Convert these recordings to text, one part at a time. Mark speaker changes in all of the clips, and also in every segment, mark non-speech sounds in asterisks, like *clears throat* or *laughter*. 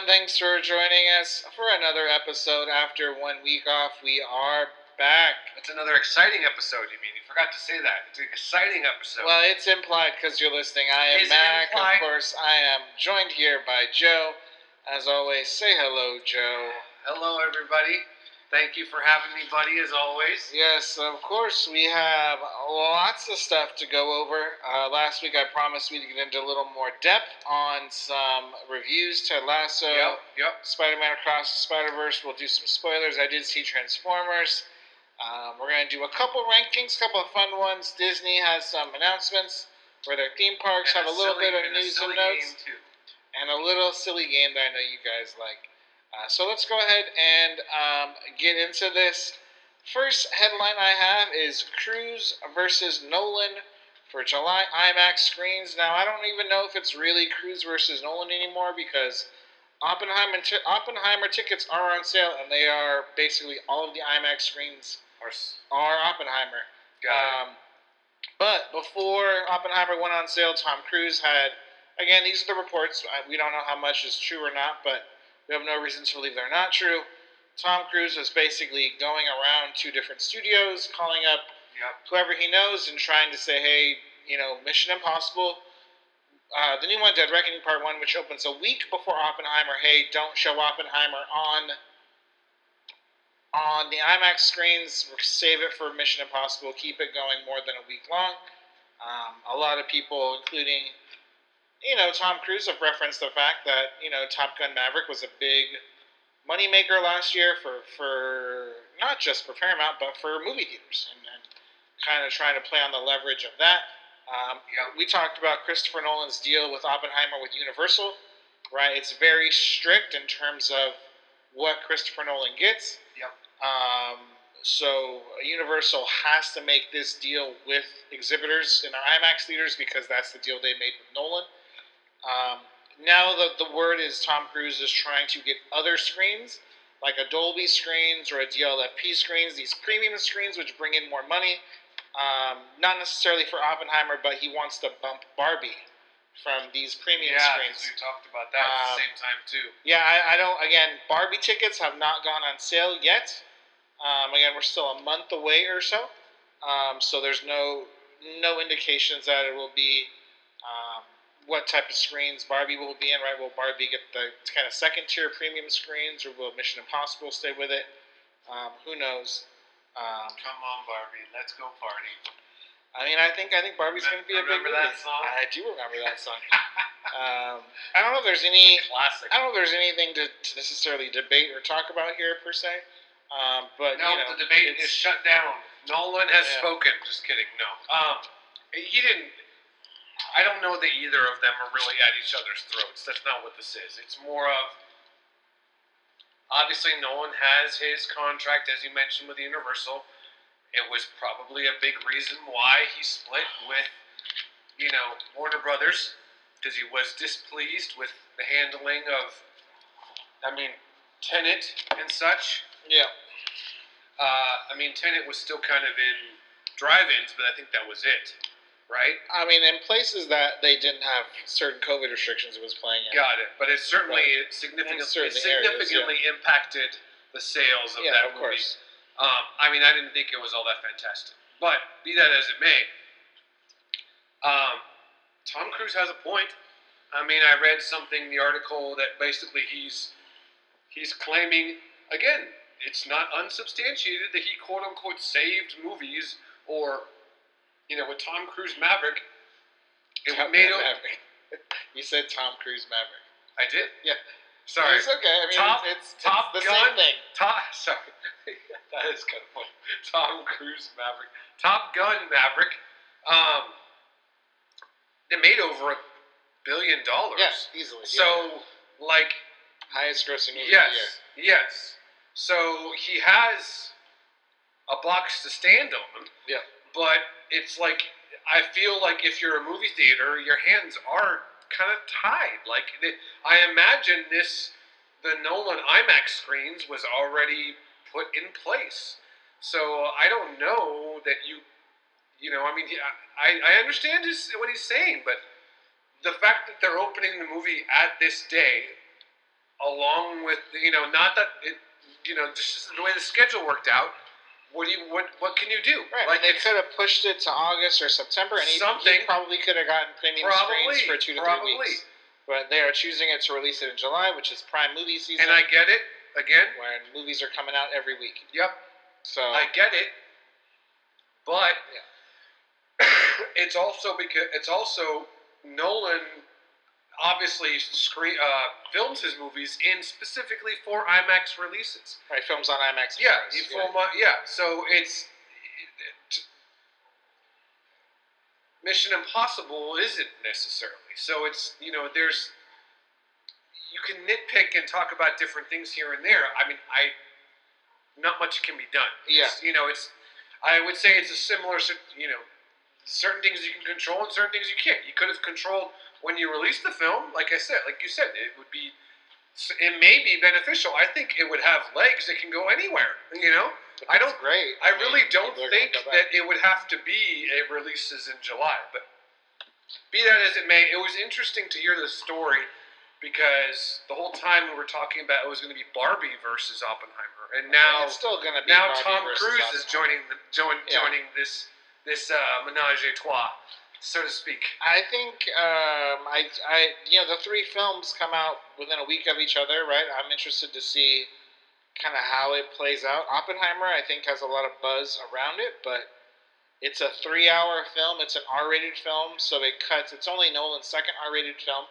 Speaker 1: everyone. Thanks for joining us for another episode. After one week off, we are back.
Speaker 2: It's another exciting episode, you mean? You forgot to say that. It's an exciting episode.
Speaker 1: Well, it's implied because you're listening. I am
Speaker 2: Is
Speaker 1: Mac. Of course, I am joined here by Joe. As always, say hello, Joe.
Speaker 2: Hello, everybody. Thank you for having me, buddy, as always.
Speaker 1: Yes, of course, we have lots of stuff to go over. Uh, last week, I promised we'd get into a little more depth on some reviews. Ted Lasso.
Speaker 2: Yep, yep.
Speaker 1: Spider-Man Across the Spider-Verse. We'll do some spoilers. I did see Transformers. Um, we're gonna do a couple rankings, a couple of fun ones. Disney has some announcements for their theme parks.
Speaker 2: And
Speaker 1: have a little
Speaker 2: silly-
Speaker 1: bit of
Speaker 2: and
Speaker 1: news and notes, and a little silly game that I know you guys like. Uh, so let's go ahead and um, get into this. First headline I have is Cruise versus Nolan for July IMAX screens. Now I don't even know if it's really Cruise versus Nolan anymore because Oppenheimer t- Oppenheimer tickets are on sale and they are basically all of the IMAX screens are Oppenheimer.
Speaker 2: got it.
Speaker 1: Um, but before Oppenheimer went on sale, Tom Cruise had again these are the reports. We don't know how much is true or not, but we have no reason to believe they're not true. Tom Cruise was basically going around to different studios, calling up
Speaker 2: Yep.
Speaker 1: whoever he knows and trying to say, hey, you know, Mission Impossible, uh, the new one, Dead Reckoning Part 1, which opens a week before Oppenheimer, hey, don't show Oppenheimer on on the IMAX screens, save it for Mission Impossible, keep it going more than a week long. Um, a lot of people, including, you know, Tom Cruise, have referenced the fact that, you know, Top Gun Maverick was a big moneymaker last year for, for not just for Paramount, but for movie theaters, and, and kind of trying to play on the leverage of that. Um,
Speaker 2: Yep.
Speaker 1: we talked about Christopher Nolan's deal with Oppenheimer with Universal, right? It's very strict in terms of what Christopher Nolan gets.
Speaker 2: Yep.
Speaker 1: Um, so Universal has to make this deal with exhibitors in our IMAX theaters because that's the deal they made with Nolan. Um, now the, the word is Tom Cruise is trying to get other screens, like a Dolby screens or a DLFP screens, these premium screens which bring in more money. Um, not necessarily for Oppenheimer, but he wants to bump Barbie from these premium screens.
Speaker 2: yeah, we talked about that at
Speaker 1: Um,
Speaker 2: the same time, too.
Speaker 1: Yeah, I, I don't. Again, Barbie tickets have not gone on sale yet. Um, again, we're still a month away or so, um, so there's no no indications that it will be um, what type of screens Barbie will be in. Right? Will Barbie get the kind of second tier premium screens, or will Mission Impossible stay with it? Um, who knows? Um,
Speaker 2: Come on, Barbie. Let's go party.
Speaker 1: I mean, I think I think Barbie's going to be a big movie.
Speaker 2: that song?
Speaker 1: I do remember that song. *laughs* um, I don't know if there's any.
Speaker 2: Classic.
Speaker 1: I don't know if there's anything to, to necessarily debate or talk about here per se, um, but
Speaker 2: No,
Speaker 1: you know,
Speaker 2: the debate is shut down. Nolan has
Speaker 1: Yeah.
Speaker 2: spoken. Just kidding. No. Um, he didn't. I don't know that either of them are really at each other's throats. That's not what this is. It's more of. Obviously, Nolan has his contract, as you mentioned, with Universal. It was probably a big reason why he split with, you know, Warner Brothers, because he was displeased with the handling of, I mean, Tenet and such.
Speaker 1: yeah,
Speaker 2: Uh, I mean, Tenet was still kind of in drive-ins, but I think that was it, right?
Speaker 1: I mean, in places that they didn't have certain COVID restrictions, it was playing in.
Speaker 2: Got it. But it certainly
Speaker 1: Right.
Speaker 2: significantly, it
Speaker 1: areas,
Speaker 2: significantly impacted the sales of
Speaker 1: Yeah,
Speaker 2: that
Speaker 1: of
Speaker 2: movie.
Speaker 1: course.
Speaker 2: Um, I mean, I didn't think it was all that fantastic. But be that as it may, um, Tom Cruise has a point. I mean, I read something, the article that basically he's he's claiming again, it's not unsubstantiated that he quote unquote saved movies or you know, with Tom Cruise Maverick, it
Speaker 1: Top
Speaker 2: made
Speaker 1: Gun
Speaker 2: o- *laughs*
Speaker 1: you said Tom Cruise Maverick.
Speaker 2: I did.
Speaker 1: Yeah.
Speaker 2: Sorry.
Speaker 1: it's okay. I mean,
Speaker 2: Top-
Speaker 1: it's, it's
Speaker 2: Top
Speaker 1: the
Speaker 2: Gun?
Speaker 1: same thing.
Speaker 2: Top, *laughs* sorry, that is kind of funny. Tom Cruise Maverick, Top Gun Maverick. Um, they made over a billion dollars.
Speaker 1: Yes, easily.
Speaker 2: So,
Speaker 1: yeah.
Speaker 2: like,
Speaker 1: highest grossing movie
Speaker 2: yes,
Speaker 1: of the year.
Speaker 2: yes. So he has a box to stand on.
Speaker 1: Yeah.
Speaker 2: But it's like I feel like if you're a movie theater, your hands are kind of tied. Like the, I imagine this, the Nolan IMAX screens was already put in place. So I don't know that you, you know, I mean, I I understand his, what he's saying, but the fact that they're opening the movie at this day, along with you know, not that it, you know, just the way the schedule worked out. What do you what what can you do?
Speaker 1: Right.
Speaker 2: Like
Speaker 1: they could have pushed it to August or September, and he, he probably could have gotten premium
Speaker 2: probably
Speaker 1: screens for two to
Speaker 2: probably.
Speaker 1: three weeks. But they are choosing it to release it in July, which is prime movie season,
Speaker 2: And I get it again.
Speaker 1: when movies are coming out every week.
Speaker 2: Yep,
Speaker 1: So
Speaker 2: I get it, but *coughs* it's also because it's also Nolan obviously screen uh, films his movies in specifically for IMAX releases.
Speaker 1: right, films on IMAX.
Speaker 2: Yeah, film on- yeah. So it's it, Mission Impossible isn't necessarily. So it's you know there's you can nitpick and talk about different things here and there. I mean, I not much can be done.
Speaker 1: Yeah.
Speaker 2: You know, it's I would say it's a similar you know certain things you can control and certain things you can't. You could have controlled when you release the film, like I said, like you said, it would be it may be beneficial. I think it would have legs that can go anywhere. You know. I don't-
Speaker 1: great.
Speaker 2: I really
Speaker 1: mean,
Speaker 2: don't
Speaker 1: people are gonna
Speaker 2: think that it would have to be it releases in July. But be that as it may, it was interesting to hear the story because the whole time we were talking about it was going to be Barbie versus Oppenheimer, and now
Speaker 1: it's still going to be
Speaker 2: now
Speaker 1: Barbie
Speaker 2: Tom Cruise is joining the join,
Speaker 1: Yeah.
Speaker 2: joining this this uh, menage a trois, so to speak.
Speaker 1: I think um, I, I, you know, the three films come out within a week of each other, right? I'm interested to see kind of how it plays out. Oppenheimer, I think, has a lot of buzz around it, but it's a three-hour film. It's an R-rated film, so it cuts. It's only Nolan's second R-rated film.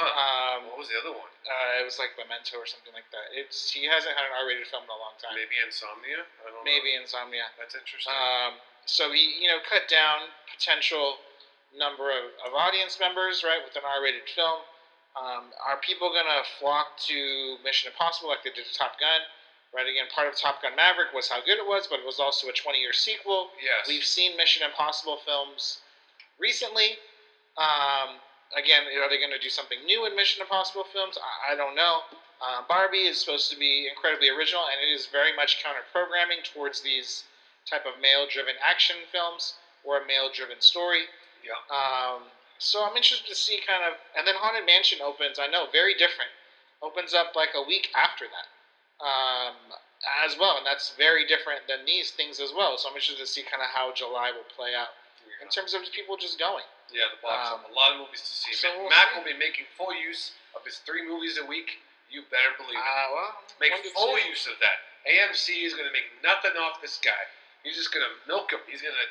Speaker 2: Huh.
Speaker 1: Um,
Speaker 2: what was the other one?
Speaker 1: uh, it was like Memento or something like that. It's he hasn't had an R-rated film in a long time.
Speaker 2: Maybe Insomnia. I don't
Speaker 1: Maybe
Speaker 2: know.
Speaker 1: Insomnia.
Speaker 2: That's interesting.
Speaker 1: Um, so he, you know, cut down potential number of, of audience members, right, with an R-rated film. Um, are people gonna flock to Mission Impossible like they did to Top Gun? Right. Again, part of Top Gun Maverick was how good it was, but it was also a 20-year sequel.
Speaker 2: yes.
Speaker 1: We've seen Mission Impossible films recently. Um, again, are they going to do something new in Mission Impossible films? I, I don't know. Uh, Barbie is supposed to be incredibly original, and it is very much counter programming towards these type of male-driven action films or a male-driven story.
Speaker 2: Yeah.
Speaker 1: Um, so I'm interested to see kind of, and then Haunted Mansion opens. I know, very different. Opens up like a week after that, um, as well, and that's very different than these things as well. So I'm interested to see kind of how July will play out in terms of people just going.
Speaker 2: Yeah, the box
Speaker 1: Um.
Speaker 2: A lot of movies to see.
Speaker 1: so we'll
Speaker 2: Mac
Speaker 1: see.
Speaker 2: will be making full use of his three movies a week. You better believe it.
Speaker 1: Uh, well,
Speaker 2: Make full use of that. AMC is going to make nothing off this guy. He's just going to milk him. He's going to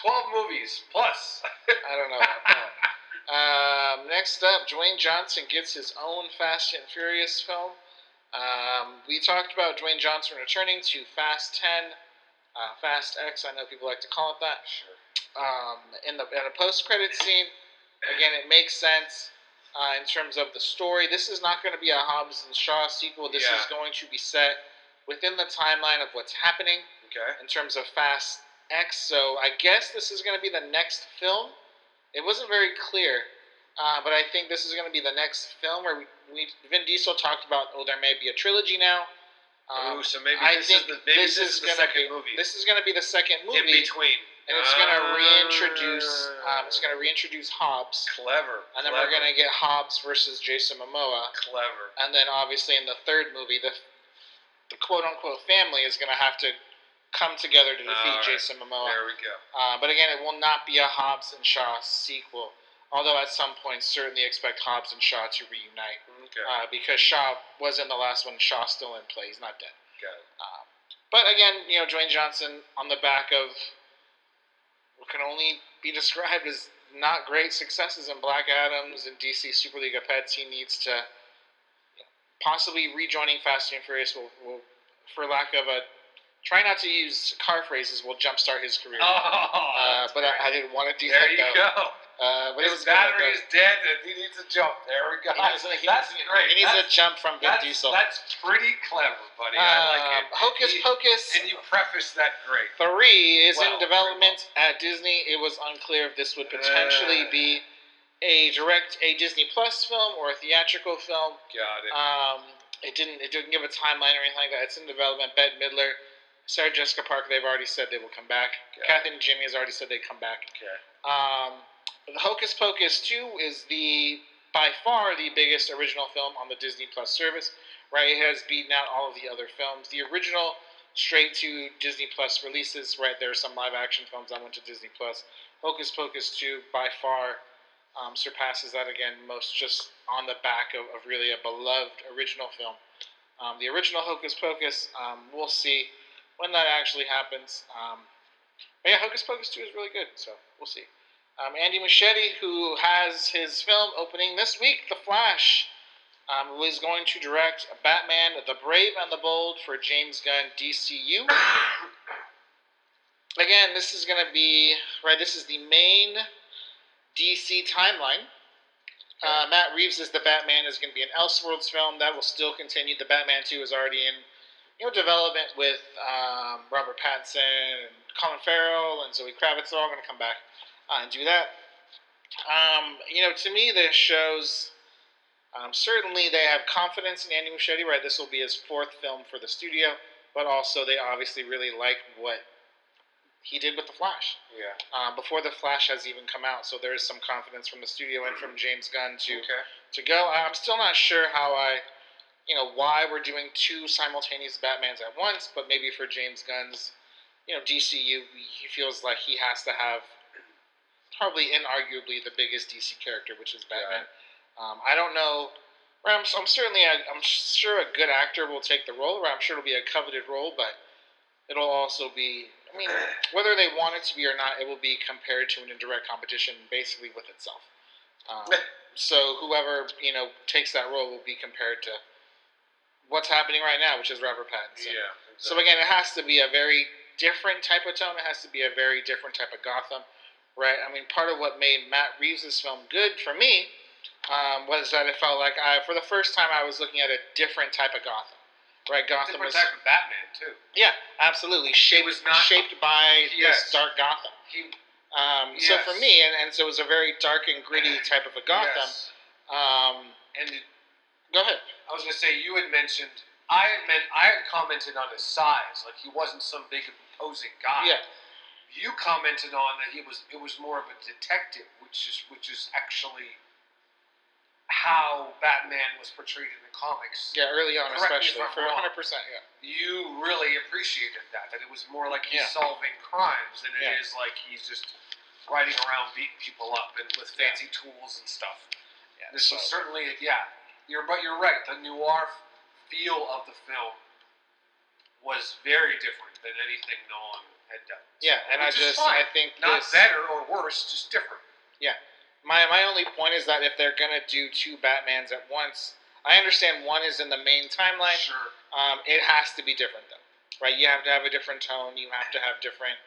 Speaker 2: 12 movies plus. *laughs*
Speaker 1: I don't know about that. Um, next up, Dwayne Johnson gets his own Fast and Furious film. Um, we talked about Dwayne Johnson returning to Fast 10, uh, Fast X, I know people like to call it that.
Speaker 2: Sure.
Speaker 1: Um, in the in a post credit scene, again, it makes sense uh, in terms of the story. This is not going to be a Hobbs and Shaw sequel. This
Speaker 2: Yeah.
Speaker 1: is going to be set within the timeline of what's happening
Speaker 2: Okay.
Speaker 1: in terms of Fast X. So I guess this is going to be the next film. It wasn't very clear, uh, but I think this is going to be the next film where we, we Vin Diesel talked about. Oh, there may be a trilogy now. Um,
Speaker 2: Ooh, so maybe
Speaker 1: I
Speaker 2: this is the, maybe
Speaker 1: this,
Speaker 2: this, is the
Speaker 1: gonna
Speaker 2: second
Speaker 1: be,
Speaker 2: movie.
Speaker 1: This is going to be the second movie in
Speaker 2: between.
Speaker 1: and it's going to reintroduce. Um, it's going to reintroduce Hobbs,
Speaker 2: Clever.
Speaker 1: and then
Speaker 2: clever,
Speaker 1: we're going to get Hobbs versus Jason Momoa,
Speaker 2: Clever.
Speaker 1: and then obviously in the third movie, the the quote unquote family is going to have to come together to defeat
Speaker 2: right.
Speaker 1: Jason Momoa.
Speaker 2: There we go.
Speaker 1: Uh, but again, it will not be a Hobbs and Shaw sequel. Although at some point, certainly expect Hobbs and Shaw to reunite
Speaker 2: Okay.
Speaker 1: uh, because Shaw was in the last one. Shaw's still in play; he's not dead.
Speaker 2: Got it.
Speaker 1: Um, but again, you know, Dwayne Johnson on the back of what can only be described as not great successes in Black Adams and DC Super League of Pets. He needs to possibly rejoining Fast and Furious will, will for lack of a try not to use car phrases will jumpstart his career.
Speaker 2: Oh,
Speaker 1: Uh, but. I, I didn't want to do
Speaker 2: there
Speaker 1: that.
Speaker 2: you
Speaker 1: though.
Speaker 2: go.
Speaker 1: Uh, but it
Speaker 2: His
Speaker 1: was
Speaker 2: battery is dead and he needs a jump. There we go.
Speaker 1: He needs, he
Speaker 2: that's
Speaker 1: needs-
Speaker 2: great.
Speaker 1: He needs
Speaker 2: that's,
Speaker 1: a jump from Vin
Speaker 2: that's,
Speaker 1: Diesel.
Speaker 2: that's pretty clever, buddy. I like
Speaker 1: Um,
Speaker 2: it.
Speaker 1: Hocus
Speaker 2: You-
Speaker 1: Pocus
Speaker 2: And you preface that great.
Speaker 1: three is
Speaker 2: Well,
Speaker 1: in development at Disney. It was unclear if this would potentially
Speaker 2: Uh.
Speaker 1: be a direct a Disney Plus film or a theatrical film.
Speaker 2: Got it.
Speaker 1: Um, it didn't it didn't give a timeline or anything like that. It's in development. Bette Midler, Sarah Jessica Parker, they've already said they will come back.
Speaker 2: Got.
Speaker 1: Kathy Najimy has already said they come back.
Speaker 2: okay.
Speaker 1: Um, the Hocus Pocus 2 is the by far the biggest original film on the Disney Plus service. Right, it has beaten out all of the other films. The original straight to Disney Plus releases. Right, there are some live action films that went to Disney Plus. Hocus Pocus 2 by far um, surpasses that again, most just on the back of, of really a beloved original film. Um, the original Hocus Pocus, um, we'll see when that actually happens. Um, but yeah, Hocus Pocus 2 is really good, so we'll see. Um, Andy Muschietti, who has his film opening this week, The Flash, um, is going to direct Batman, The Brave and the Bold for James Gunn DCU. Again, this is going to be, right, this is the main DC timeline. Uh, Matt Reeves the Batman is going to be an Elseworlds film that will still continue. The Batman 2 is already in you know development with um, Robert Pattinson and Colin Farrell and Zoe Kravitz. They're all going to come back uh, and do that. Um, you know, to me, this shows um, certainly they have confidence in Andy Muschietti. Right, this will be his fourth film for the studio, but also they obviously really like what he did with the Flash.
Speaker 2: Yeah.
Speaker 1: Um, before the Flash has even come out, so there is some confidence from the studio and from James Gunn to
Speaker 2: Okay.
Speaker 1: to go. I'm still not sure how I, you know, why we're doing two simultaneous Batmans at once, but maybe for James Gunn's, you know, DCU, he feels like he has to have probably inarguably the biggest DC character, which is Batman. Um, I don't know. I'm, I'm certainly, a, I'm sure a good actor will take the role. Right, I'm sure it'll be a coveted role, but it'll also be. I mean, *clears throat* whether they want it to be or not, it will be compared to an indirect competition, basically with itself. Um, so whoever you know takes that role will be compared to what's happening right now, which is Robert Pattinson.
Speaker 2: Yeah.
Speaker 1: So again, it has to be a very different type of tone. It has to be a very different type of Gotham, right? I mean, part of what made Matt Reeves' film good for me um, was that it felt like I, for the first time, I was looking at a different type of Gotham, right? Gotham
Speaker 2: different
Speaker 1: was
Speaker 2: type of Batman too.
Speaker 1: yeah, absolutely shaped
Speaker 2: was not-
Speaker 1: shaped by
Speaker 2: Yes.
Speaker 1: this dark Gotham.
Speaker 2: He.
Speaker 1: Um, So for me, and, and so it was a very dark and gritty type of a Gotham.
Speaker 2: Yes.
Speaker 1: Um,
Speaker 2: And
Speaker 1: go ahead.
Speaker 2: I was gonna say you had mentioned. I had meant I had commented on his size, like he wasn't some big imposing guy.
Speaker 1: Yeah.
Speaker 2: You commented on that he was. It was more of a detective, which is which is actually how Batman was portrayed in the comics.
Speaker 1: Yeah, early on,
Speaker 2: Correct
Speaker 1: especially for. 100. percent Yeah.
Speaker 2: You really appreciated that. That it was more like he's
Speaker 1: Yeah.
Speaker 2: solving crimes than it is
Speaker 1: Yeah.
Speaker 2: like he's just riding around beating people up and with fancy tools and stuff.
Speaker 1: Yeah.
Speaker 2: This was certainly, yeah. You're, but you're right. The noir feel of the film was very different than anything Nolan had done.
Speaker 1: Yeah, and I
Speaker 2: Which is
Speaker 1: just
Speaker 2: fine.
Speaker 1: I think
Speaker 2: Not
Speaker 1: this,
Speaker 2: better or worse, just different.
Speaker 1: Yeah, my my only point is that if they're gonna do two Batmans at once, I understand one is in the main timeline.
Speaker 2: Sure.
Speaker 1: Um, it has to be different though, right? You have to have a different tone. You have to have different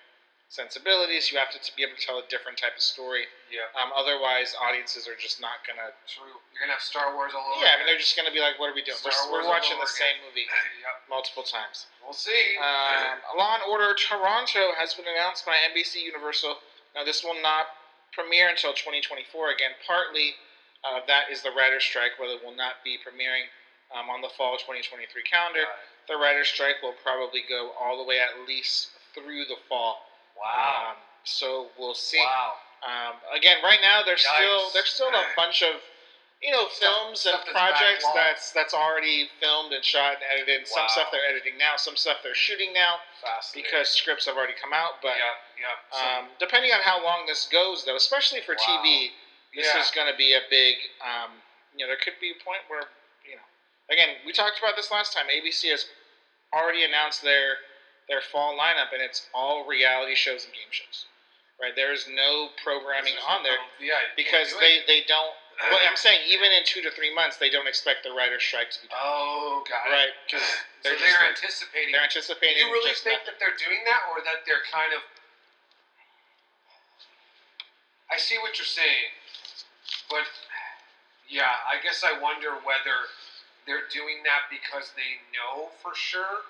Speaker 1: sensibilities. You have to, to be able to tell a different type of story.
Speaker 2: Yeah.
Speaker 1: Um, otherwise, audiences are just not gonna.
Speaker 2: True. You're gonna have Star Wars all over.
Speaker 1: Yeah, I mean, they're just gonna be like, "What are we doing?
Speaker 2: Star
Speaker 1: We're, we're watching the
Speaker 2: again."
Speaker 1: same movie *laughs*
Speaker 2: yep.
Speaker 1: multiple times."
Speaker 2: We'll see.
Speaker 1: Um, *laughs* Law and Order Toronto has been announced by NBC Universal. Now, this will not premiere until 2024. Again, partly uh, that is the writer's strike, where it will not be premiering um, on the fall 2023 calendar.
Speaker 2: It.
Speaker 1: The writer's strike will probably go all the way at least through the fall.
Speaker 2: Wow.
Speaker 1: Um, so we'll see.
Speaker 2: Wow.
Speaker 1: Um, again, right now there's still there's still a bunch of you know
Speaker 2: Stuff-
Speaker 1: films and
Speaker 2: stuff
Speaker 1: projects that's that's already filmed and shot and edited.
Speaker 2: Wow.
Speaker 1: Some stuff they're editing now, some stuff they're shooting now because scripts have already come out. But
Speaker 2: yeah, yeah.
Speaker 1: Um, depending on how long this goes, though, especially for
Speaker 2: Wow.
Speaker 1: TV, this
Speaker 2: yeah.
Speaker 1: is going to be a big. Um, you know, there could be a point where you know, again, we talked about this last time. ABC has already announced their their fall lineup, and it's all reality shows and game shows. Right, there is no programming on there
Speaker 2: Yeah,
Speaker 1: because they, they don't. Well, I'm saying even in two to three months, they don't expect the writer's strike to be done.
Speaker 2: Oh, got it.
Speaker 1: Right, because they're,
Speaker 2: they're,
Speaker 1: just,
Speaker 2: anticipating.
Speaker 1: they're
Speaker 2: Do
Speaker 1: anticipating.
Speaker 2: you really think that they're doing that, or that they're kind of? I see what you're saying, but yeah, I guess I wonder whether they're doing that because they know for sure.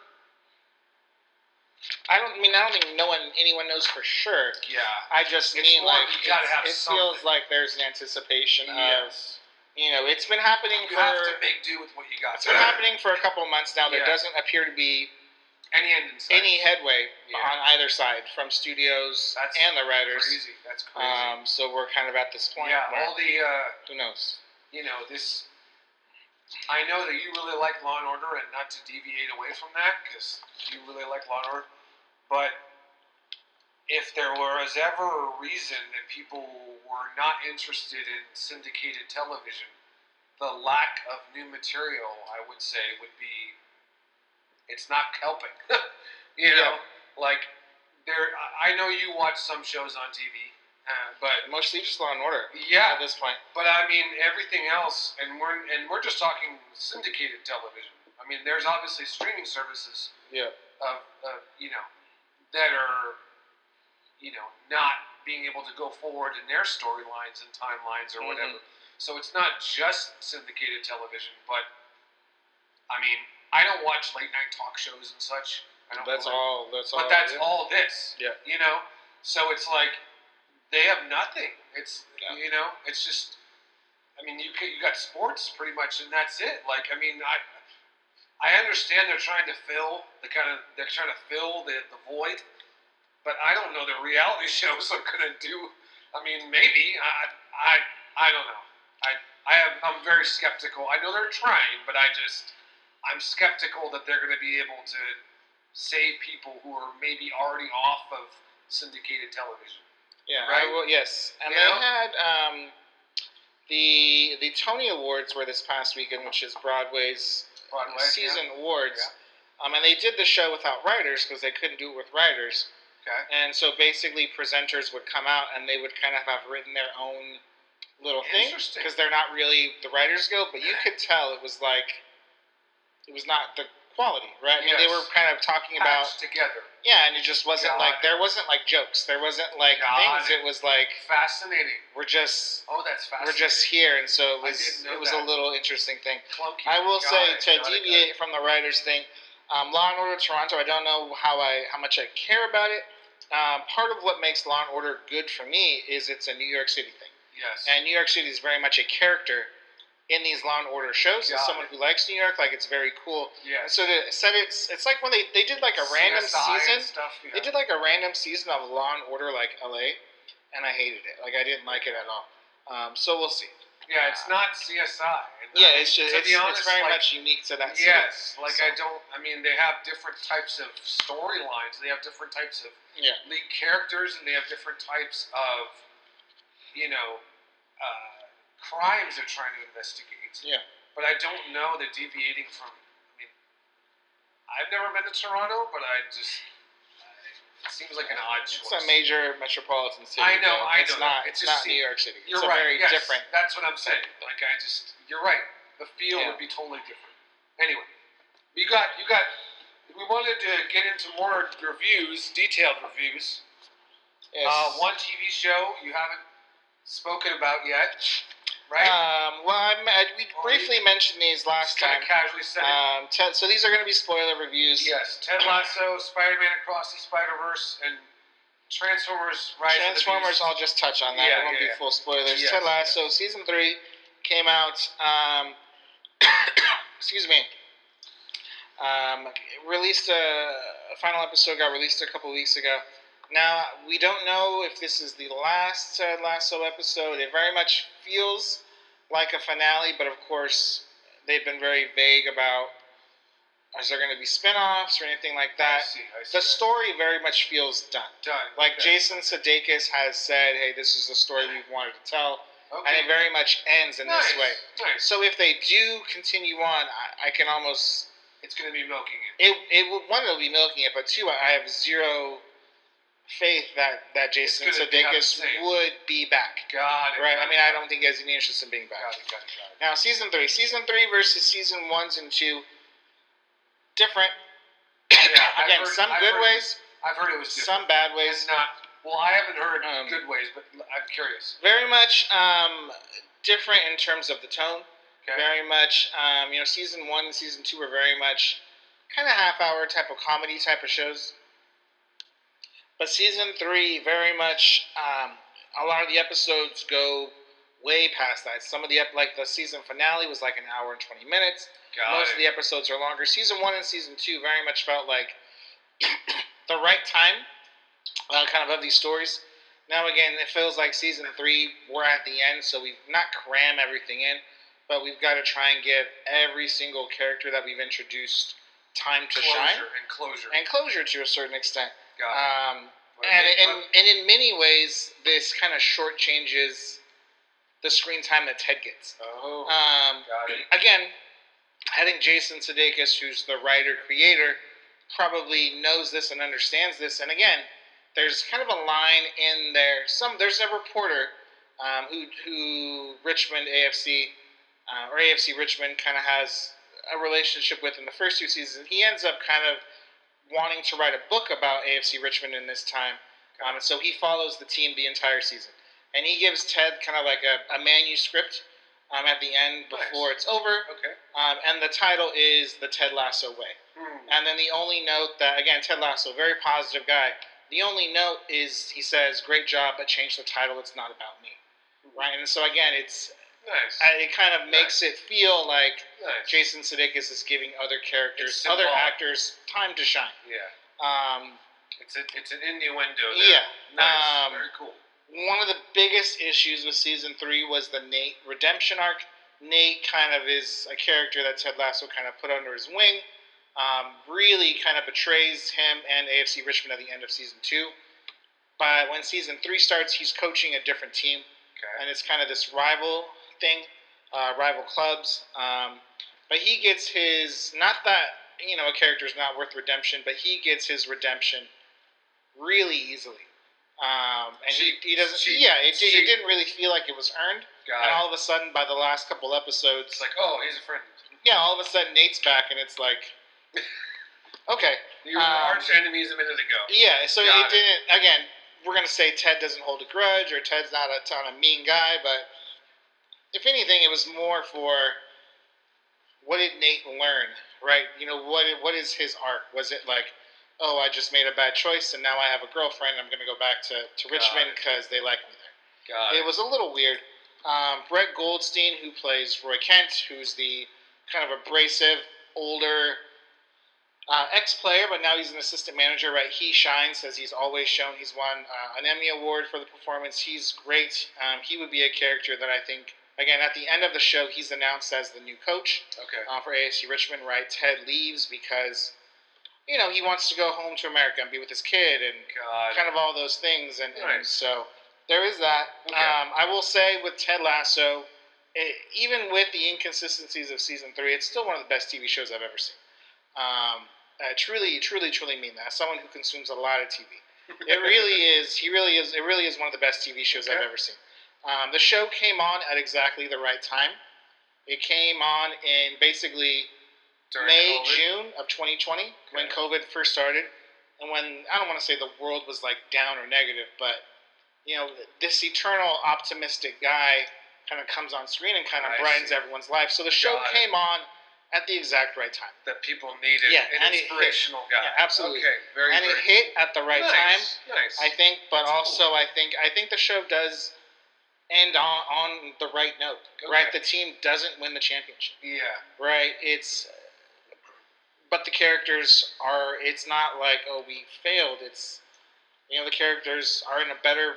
Speaker 1: I don't mean I don't think no one anyone knows for sure.
Speaker 2: Yeah.
Speaker 1: I just
Speaker 2: It's
Speaker 1: mean
Speaker 2: more-
Speaker 1: like
Speaker 2: you gotta have
Speaker 1: it feels like there's an anticipation of
Speaker 2: Yes.
Speaker 1: you know it's been happening
Speaker 2: You
Speaker 1: for
Speaker 2: have to make do with what you got.
Speaker 1: it's been happening for a couple of months now. There
Speaker 2: Yeah.
Speaker 1: doesn't appear to be
Speaker 2: Any end in sight.
Speaker 1: any headway
Speaker 2: Yeah.
Speaker 1: on either side from studios
Speaker 2: That's
Speaker 1: and the writers.
Speaker 2: Crazy. That's crazy.
Speaker 1: Um, so we're kind of at this point
Speaker 2: yeah.
Speaker 1: where
Speaker 2: All the uh,
Speaker 1: who knows.
Speaker 2: you know, this. I know that you really like Law and Order, and not to deviate away from that, because you really like Law and Order. But if there was ever a reason that people were not interested in syndicated television, the lack of new material, I would say, would be. It's not helping. *laughs* you know, like there. I I know you watch some shows on TV, uh, but
Speaker 1: Mostly just Law and Order
Speaker 2: yeah,
Speaker 1: at this point.
Speaker 2: but I mean everything else, and we're and we're just talking syndicated television. I mean, there's obviously streaming services
Speaker 1: Yeah.
Speaker 2: of, of you know that are you know not being able to go forward in their storylines and timelines or
Speaker 1: Mhm.
Speaker 2: whatever. So it's not just syndicated television, but I mean, I don't watch late night talk shows and such. I don't
Speaker 1: That's
Speaker 2: really-
Speaker 1: all. That's all.
Speaker 2: but that's
Speaker 1: is.
Speaker 2: all this.
Speaker 1: Yeah.
Speaker 2: You know, so it's like they have nothing. It's
Speaker 1: Yeah.
Speaker 2: you know, it's just. I mean, you you got sports pretty much, and that's it. Like, I mean, I I understand they're trying to fill the kind of they're trying to fill the the void, but I don't know the reality *laughs* shows are gonna do. I mean, maybe I I I don't know. I I have I'm very skeptical. I know they're trying, but I just I'm skeptical that they're going to be able to save people who are maybe already off of syndicated television.
Speaker 1: Yeah,
Speaker 2: Right?
Speaker 1: I will, yes. And
Speaker 2: You
Speaker 1: they
Speaker 2: know?
Speaker 1: had um, the the Tony Awards were this past weekend, which is Broadway's
Speaker 2: Broadway
Speaker 1: season awards. Um, and they did the show without writers because they couldn't do it with writers.
Speaker 2: Okay.
Speaker 1: And so basically, presenters would come out and they would kind of have written their own little thing because they're not really the Writers Guild, but you could tell it was like it was not the quality, right? I mean, they were kind of talking about
Speaker 2: Patched together.
Speaker 1: yeah, and it just wasn't like there wasn't like jokes, there wasn't like things.
Speaker 2: it.
Speaker 1: Was like
Speaker 2: Fascinating.
Speaker 1: we're just
Speaker 2: Oh, that's fascinating.
Speaker 1: we're just here, and so it was it was
Speaker 2: that.
Speaker 1: a little interesting thing.
Speaker 2: Clunky.
Speaker 1: I will say to deviate from the writers thing, um, Law and Order Toronto. I don't know how I how much I care about it. Um, part of what makes Law and Order good for me is it's a New York City thing.
Speaker 2: Yes.
Speaker 1: and New York City is very much a character in these Law and Order shows. As someone who likes New York, like it's very cool.
Speaker 2: Yeah.
Speaker 1: so to set it's it's like when they they did like a random
Speaker 2: CSI
Speaker 1: season.
Speaker 2: Stuff, yeah.
Speaker 1: They did like a random season of Law and Order like LA, and I hated it. Like I didn't like it at all. Um, so we'll see.
Speaker 2: yeah, it's not CSI. And
Speaker 1: Yeah, it's just it's,
Speaker 2: honest,
Speaker 1: it's very
Speaker 2: like,
Speaker 1: much unique to that. city.
Speaker 2: Yes, like
Speaker 1: So-
Speaker 2: I don't. I mean, they have different types of storylines. They have different types of
Speaker 1: Yeah.
Speaker 2: lead characters, and they have different types of, you know, uh, crimes they're trying to investigate.
Speaker 1: Yeah.
Speaker 2: But I don't know that deviating from. I mean, I've never been to Toronto, but I just. It seems like an odd choice.
Speaker 1: It's a major metropolitan city.
Speaker 2: I know,
Speaker 1: though.
Speaker 2: I
Speaker 1: it's
Speaker 2: know.
Speaker 1: Not,
Speaker 2: It
Speaker 1: it's
Speaker 2: just
Speaker 1: not
Speaker 2: seem-
Speaker 1: New York City.
Speaker 2: You're
Speaker 1: it's
Speaker 2: right.
Speaker 1: very
Speaker 2: yes,
Speaker 1: different.
Speaker 2: That's what I'm saying. Like I just, you're right. The feel
Speaker 1: Yeah.
Speaker 2: would be totally different. Anyway, you got, you got. We wanted to get into more reviews, detailed reviews.
Speaker 1: Yes.
Speaker 2: Uh, one TV show you haven't spoken about yet, right?
Speaker 1: Um, well, I, I, we
Speaker 2: Or
Speaker 1: briefly mentioned these last time.
Speaker 2: casually said.
Speaker 1: Um, Ted, so these are going to be spoiler reviews.
Speaker 2: Yes, Ted Lasso, Spider-Man Across the Spider-Verse, and Transformers: Rise
Speaker 1: Transformers, I'll just touch on that.
Speaker 2: Yeah,
Speaker 1: it won't
Speaker 2: yeah,
Speaker 1: be
Speaker 2: yeah.
Speaker 1: full spoilers.
Speaker 2: Yes,
Speaker 1: Ted Lasso season three came out. Um, *coughs* excuse me. Um, released a, a final episode got released a couple weeks ago. Now we don't know if this is the last Ted Lasso episode. It very much feels like a finale, but of course they've been very vague about is there going to be spin-offs or anything like
Speaker 2: I
Speaker 1: that.
Speaker 2: see, I see.
Speaker 1: The story very much feels done.
Speaker 2: done.
Speaker 1: Like
Speaker 2: okay.
Speaker 1: Jason Sudeikis has said, "Hey, this is the story we've wanted to tell," and it very much ends in
Speaker 2: nice.
Speaker 1: this way.
Speaker 2: Nice.
Speaker 1: So if they do continue on, I, I can almost
Speaker 2: It's going to be milking it.
Speaker 1: it it will one it'll be milking it, but two, I have zero faith that that Jason
Speaker 2: gonna be the
Speaker 1: Sudeikis would be back.
Speaker 2: Got it.
Speaker 1: Right?
Speaker 2: got
Speaker 1: I mean, I don't think he has any interest in being
Speaker 2: Got
Speaker 1: back.
Speaker 2: it. Got it. Got it.
Speaker 1: Now, season three, season three versus season ones and two, different.
Speaker 2: Yeah, *coughs*
Speaker 1: Again,
Speaker 2: heard-
Speaker 1: some
Speaker 2: I've
Speaker 1: good
Speaker 2: heard-
Speaker 1: ways,
Speaker 2: I've heard it was different.
Speaker 1: some bad
Speaker 2: It's
Speaker 1: ways.
Speaker 2: not. Well, I haven't heard
Speaker 1: Um,
Speaker 2: good ways, but I'm curious.
Speaker 1: Very much um, different in terms of the tone.
Speaker 2: Okay.
Speaker 1: Very much, um, you know, season one and season two were very much kind of half hour type of comedy type of shows. But season three, very much, um, a lot of the episodes go way past that. Some of the, ep- like the season finale was like an hour and 20 minutes.
Speaker 2: Got
Speaker 1: Most
Speaker 2: it.
Speaker 1: of the episodes are longer. Season one and season two very much felt like *coughs* the right time, uh, kind of of these stories. Now again, it feels like season three we're at the end, so we've not cram everything in, but we've got to try and give every single character that we've introduced time to
Speaker 2: closure
Speaker 1: shine
Speaker 2: and closure.
Speaker 1: and closure to a certain extent. Um, and, and, and in many ways, this kind of shortchanges the screen time that Ted gets.
Speaker 2: oh,
Speaker 1: Um,
Speaker 2: got it.
Speaker 1: again, I think Jason Sudeikis, who's the writer creator, probably knows this and understands this. And again, there's kind of a line in there. Some there's a reporter um, who who Richmond AFC uh, or AFC Richmond kind of has a relationship with in the first two seasons. He ends up kind of wanting to write a book about AFC Richmond in this time, um, and so he follows the team the entire season. And he gives Ted kind of like a, a manuscript um, at the end before it's over.
Speaker 2: Okay.
Speaker 1: Um, and the title is The Ted Lasso Way.
Speaker 2: Hmm.
Speaker 1: And then the only note that, again, Ted Lasso, very positive guy. The only note is he says, Great job, but change the title. It's not about me. Right? And so, again, it's
Speaker 2: Nice.
Speaker 1: it kind of makes it feel like
Speaker 2: nice.
Speaker 1: Jason Sudeikis is giving other characters, other actors, time to shine.
Speaker 2: Yeah.
Speaker 1: Um,
Speaker 2: It's a, it's an innuendo there.
Speaker 1: yeah.
Speaker 2: Nice.
Speaker 1: Um,
Speaker 2: Very cool.
Speaker 1: one of the biggest issues with season three was the Nate redemption arc. Nate kind of is a character that Ted Lasso kind of put under his wing. Um, really kind of betrays him and AFC Richmond at the end of season two. But when season three starts, he's coaching a different team,
Speaker 2: Okay.
Speaker 1: and it's kind of this rival thing, uh, rival clubs. Um, but he gets his not that you know a character is not worth redemption, but he gets his redemption really easily. Um, and
Speaker 2: Cheap.
Speaker 1: he, he doesn't.
Speaker 2: Cheap.
Speaker 1: Yeah, it,
Speaker 2: Cheap.
Speaker 1: it didn't really feel like it was earned. And all of a sudden, by the last couple episodes,
Speaker 2: It's like, oh, he's a friend.
Speaker 1: yeah, all of a sudden Nate's back, and it's like, *laughs* okay,
Speaker 2: You were
Speaker 1: Um,
Speaker 2: arch enemies a minute ago.
Speaker 1: yeah. So it
Speaker 2: it.
Speaker 1: didn't. Again, we're gonna say Ted doesn't hold a grudge, or Ted's not a ton of mean guy, but if anything, it was more for what did Nate learn, right? You know, what what is his arc? Was it like, oh, I just made a bad choice, and now I have a girlfriend. And I'm gonna go back to to Richmond because they like me there.
Speaker 2: Got
Speaker 1: It
Speaker 2: it.
Speaker 1: was a little weird. Um, Brett Goldstein, who plays Roy Kent, who's the kind of abrasive, older uh, ex-player, but now he's an assistant manager. Right? He shines as he's always shown. He's won uh, an Emmy award for the performance. He's great. Um, he would be a character that I think. Again, at the end of the show, he's announced as the new coach
Speaker 2: Okay.
Speaker 1: uh, for AFC Richmond. Right? Ted leaves because, you know, he wants to go home to America and be with his kid and
Speaker 2: Got
Speaker 1: kind of all those things, and, and so there is that.
Speaker 2: Okay.
Speaker 1: Um, I will say with Ted Lasso, it, even with the inconsistencies of season three, it's still one of the best TV shows I've ever seen. Um, I truly, truly, truly mean that. As someone who consumes a lot of TV, it *laughs* really is. He really is. It really is one of the best TV shows I've ever seen. Um, the show came on at exactly the right time. It came on in basically
Speaker 2: During
Speaker 1: May,
Speaker 2: COVID?
Speaker 1: June of 2020, when COVID first started, and when I don't want to say the world was like down or negative, but you know, this eternal optimistic guy kind of comes on screen and kind of
Speaker 2: I
Speaker 1: brightens
Speaker 2: see.
Speaker 1: everyone's life. So the show
Speaker 2: Got it.
Speaker 1: came on at the exact right time,
Speaker 2: That people needed
Speaker 1: Yeah,
Speaker 2: an inspirational guy.
Speaker 1: Yeah, absolutely.
Speaker 2: Okay. Very
Speaker 1: and
Speaker 2: very
Speaker 1: it hit at the right time.
Speaker 2: nice. Nice.
Speaker 1: I think, but
Speaker 2: That's
Speaker 1: also
Speaker 2: cool.
Speaker 1: I think I think the show does end on on the right note. Right, the team doesn't win the championship.
Speaker 2: yeah.
Speaker 1: right? It's but the characters are. It's not like oh we failed. It's you know the characters are in a better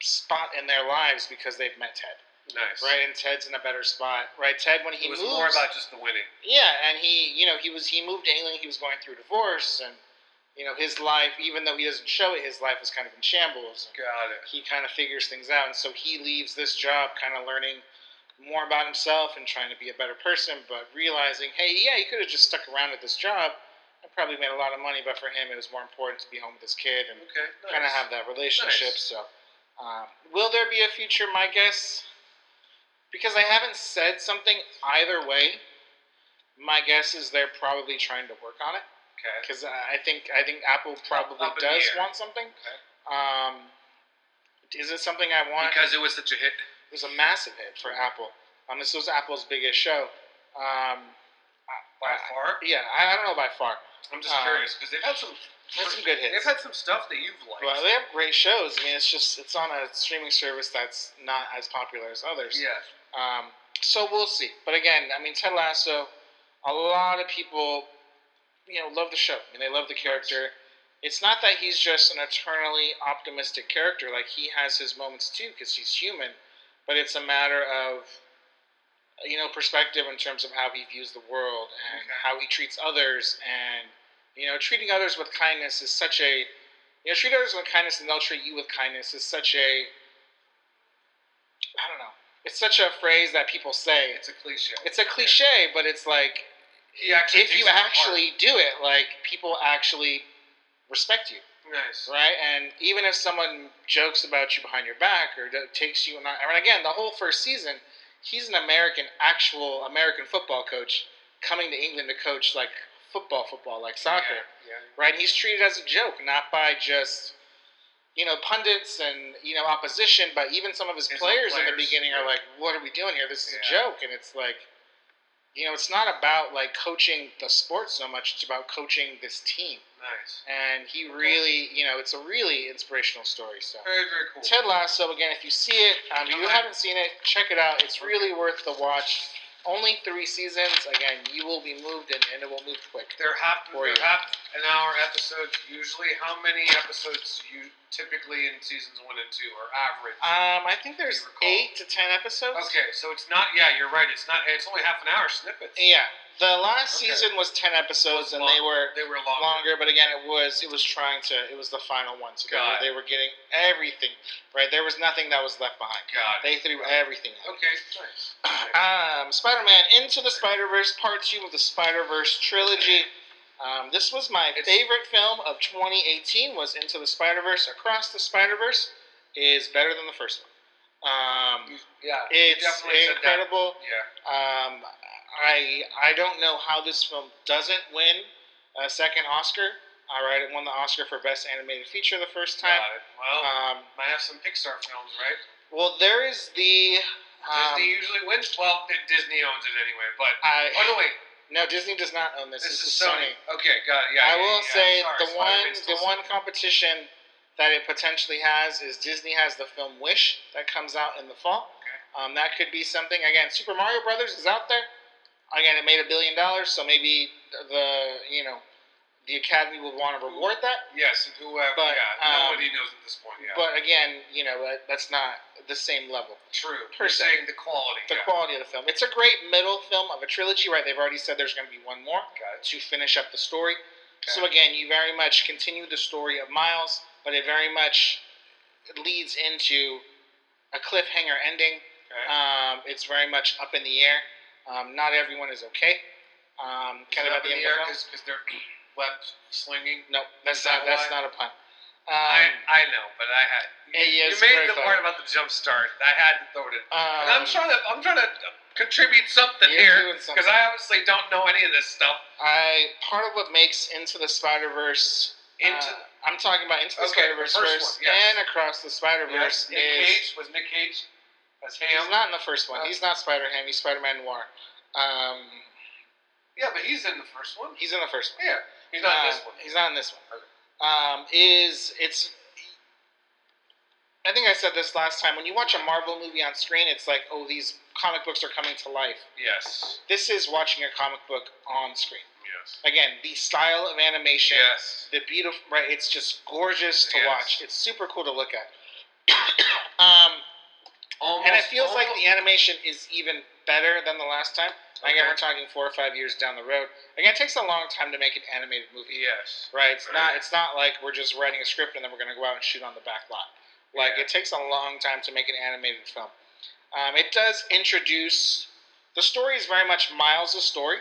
Speaker 1: spot in their lives because they've met Ted,
Speaker 2: Nice.
Speaker 1: right? And Ted's in a better spot, right? Ted when he
Speaker 2: It was
Speaker 1: moves,
Speaker 2: more about just the winning.
Speaker 1: yeah, and he you know he was he moved to England. He was going through divorce and. You know his life, even though he doesn't show it, his life is kind of in shambles.
Speaker 2: Got it.
Speaker 1: he kind of figures things out, and so he leaves this job, kind of learning more about himself and trying to be a better person, but realizing, hey, yeah, he could have just stuck around at this job and probably made a lot of money, but for him, it was more important to be home with his kid and
Speaker 2: Okay. Nice.
Speaker 1: kind of have that relationship.
Speaker 2: Nice.
Speaker 1: So, um, will there be a future? My guess, because I haven't said something either way, my guess is they're probably trying to work on it.
Speaker 2: Okay.
Speaker 1: Because I think I think Apple probably
Speaker 2: up
Speaker 1: does want something.
Speaker 2: Okay.
Speaker 1: Um, is it something I want?
Speaker 2: Because it was such a hit.
Speaker 1: It was a massive hit for Apple. Um, this was Apple's biggest show. Um,
Speaker 2: By
Speaker 1: I-
Speaker 2: far.
Speaker 1: yeah, I, I don't know by far.
Speaker 2: I'm just
Speaker 1: Uh,
Speaker 2: curious because they've had some.
Speaker 1: There's some good hits.
Speaker 2: They've had some stuff that you've liked.
Speaker 1: Well, they have great shows. I mean, it's just it's on a streaming service that's not as popular as others.
Speaker 2: yeah.
Speaker 1: Um, so we'll see. But again, I mean, Ted Lasso, a lot of people, you know, love the show. I mean, they love the character. It's not that he's just an eternally optimistic character. Like he has his moments too, because he's human. But it's a matter of you know, perspective in terms of how he views the world and
Speaker 2: Okay.
Speaker 1: how he treats others, and you know, treating others with kindness is such a you know, treat others with kindness and they'll treat you with kindness is such a I don't know. It's such a phrase that people say.
Speaker 2: It's a cliche.
Speaker 1: It's a cliche, but it's like
Speaker 2: He actually
Speaker 1: if you actually do it, like people actually respect you,
Speaker 2: nice.
Speaker 1: right? And even if someone jokes about you behind your back or takes you, and again, the whole first season, he's an American, actual American football coach coming to England to coach like football, football, like soccer,
Speaker 2: Yeah.
Speaker 1: right? And he's treated as a joke, not by just you know pundits and you know opposition, but even some of his,
Speaker 2: own
Speaker 1: players, in the
Speaker 2: players,
Speaker 1: beginning are like, "What are we doing here? This is
Speaker 2: Yeah.
Speaker 1: a joke," and it's like. You know, it's not about like coaching the sport so much. It's about coaching this team
Speaker 2: Nice.
Speaker 1: and he really, you know, it's a really inspirational story. So
Speaker 2: Very very cool.
Speaker 1: Ted Lasso, again, if you see it, um, if you haven't seen it, check it out. It's really worth the watch. Only three seasons. Again, you will be moved and, and it will move quick.
Speaker 2: They're half
Speaker 1: For
Speaker 2: they're
Speaker 1: you.
Speaker 2: half an hour episodes usually. How many episodes you typically in seasons one and two or average?
Speaker 1: Um, I think there's
Speaker 2: You recall.
Speaker 1: eight to ten episodes.
Speaker 2: okay, so it's not. Yeah, you're right. It's not. It's only half an hour snippets.
Speaker 1: Yeah, the last
Speaker 2: Okay.
Speaker 1: season was ten episodes, and
Speaker 2: Long-
Speaker 1: they were
Speaker 2: They were longer.
Speaker 1: longer. But again, it was it was trying to. It was the final one, so they were,
Speaker 2: Got it.
Speaker 1: they were getting everything right. There was nothing that was left behind.
Speaker 2: It.
Speaker 1: They threw everything. Out.
Speaker 2: Okay, nice. *clears throat*
Speaker 1: Um, Spider-Man Into the Spider-Verse Part 2 of the Spider-Verse trilogy. Um, this was my
Speaker 2: It's-
Speaker 1: favorite film of 2018 was Into the Spider-Verse. Across the Spider-Verse is better than the first one. Um,
Speaker 2: Yeah,
Speaker 1: it's incredible.
Speaker 2: Yeah.
Speaker 1: Um, I I don't know how this film doesn't win a second Oscar. All right, it won the Oscar for Best Animated Feature the first time.
Speaker 2: Got it. Well,
Speaker 1: Um,
Speaker 2: might have some Pixar films, right?
Speaker 1: well, there is the um,
Speaker 2: Disney usually wins. Well, Di- Disney owns it anyway. But
Speaker 1: I,
Speaker 2: oh no, wait.
Speaker 1: no, Disney does not own this.
Speaker 2: This,
Speaker 1: This,
Speaker 2: is Sony. Okay, got it. Yeah.
Speaker 1: I
Speaker 2: yeah,
Speaker 1: will
Speaker 2: yeah,
Speaker 1: say
Speaker 2: sorry,
Speaker 1: the one the one
Speaker 2: Sony.
Speaker 1: competition that it potentially has is Disney has the film Wish that comes out in the fall.
Speaker 2: Okay.
Speaker 1: Um, that could be something. Again, Super Mario Brothers is out there. Again, it made a billion dollars, so maybe the you know the Academy would want to reward that.
Speaker 2: Yes, and whoever.
Speaker 1: But,
Speaker 2: yeah,
Speaker 1: um,
Speaker 2: nobody knows at this point. Yeah.
Speaker 1: But again, you know that, that's not the same level.
Speaker 2: True.
Speaker 1: per
Speaker 2: You're
Speaker 1: se.
Speaker 2: saying the quality.
Speaker 1: The
Speaker 2: yeah.
Speaker 1: quality of the film. It's a great middle film of a trilogy, right? They've already said there's going to be one more to finish up the story.
Speaker 2: Okay.
Speaker 1: So again, you very much continue the story of Miles, but it very much leads into a cliffhanger ending.
Speaker 2: Okay.
Speaker 1: Um, it's very much up in the air. Um, not everyone is okay. Um, kind of at the end of the film.
Speaker 2: because they're web slinging.
Speaker 1: No, that's
Speaker 2: that
Speaker 1: not that's
Speaker 2: why?
Speaker 1: not a pun.
Speaker 2: I,
Speaker 1: Um,
Speaker 2: I know, but I had.
Speaker 1: Hey,
Speaker 2: you made
Speaker 1: very
Speaker 2: the
Speaker 1: clever.
Speaker 2: part about the jump start. I had to throw it in.
Speaker 1: um,
Speaker 2: And I'm trying to. I'm trying to contribute something here because I obviously don't know any of this stuff.
Speaker 1: I part of what makes Into the Spider Verse.
Speaker 2: Into
Speaker 1: I'm talking about Into the
Speaker 2: Okay,
Speaker 1: Spider Verse
Speaker 2: first
Speaker 1: first
Speaker 2: one, yes.
Speaker 1: and Across the Spider Verse
Speaker 2: Nick
Speaker 1: is.
Speaker 2: Cage was Nick Cage as Ham.
Speaker 1: He's not in the first one.
Speaker 2: Uh,
Speaker 1: He's not Spider Ham. He's Spider Man Noir. Um,
Speaker 2: Yeah, but he's in the first one.
Speaker 1: he's in the first one.
Speaker 2: Yeah, he's not in this
Speaker 1: Uh,
Speaker 2: one.
Speaker 1: He's not in this one.
Speaker 2: Okay.
Speaker 1: Um, is it's. I think I said this last time. When you watch a Marvel movie on screen, it's like, oh, these comic books are coming to life.
Speaker 2: Yes.
Speaker 1: This is watching a comic book on screen.
Speaker 2: Yes.
Speaker 1: Again, the style of animation,
Speaker 2: Yes.
Speaker 1: the beautiful, right? It's just gorgeous to
Speaker 2: Yes.
Speaker 1: watch. It's super cool to look at. *coughs* um,
Speaker 2: Almost,
Speaker 1: and it feels like the animation is even better than the last time. Again, we're talking four or five years down the road. Again, it takes a long time to make an animated movie.
Speaker 2: Yes.
Speaker 1: Right. It's
Speaker 2: Right.
Speaker 1: not. It's not like we're just writing a script and then we're going to go out and shoot on the back lot. Like
Speaker 2: Yeah.
Speaker 1: it takes a long time to make an animated film. Um, it does introduce. The story is very much Miles' story.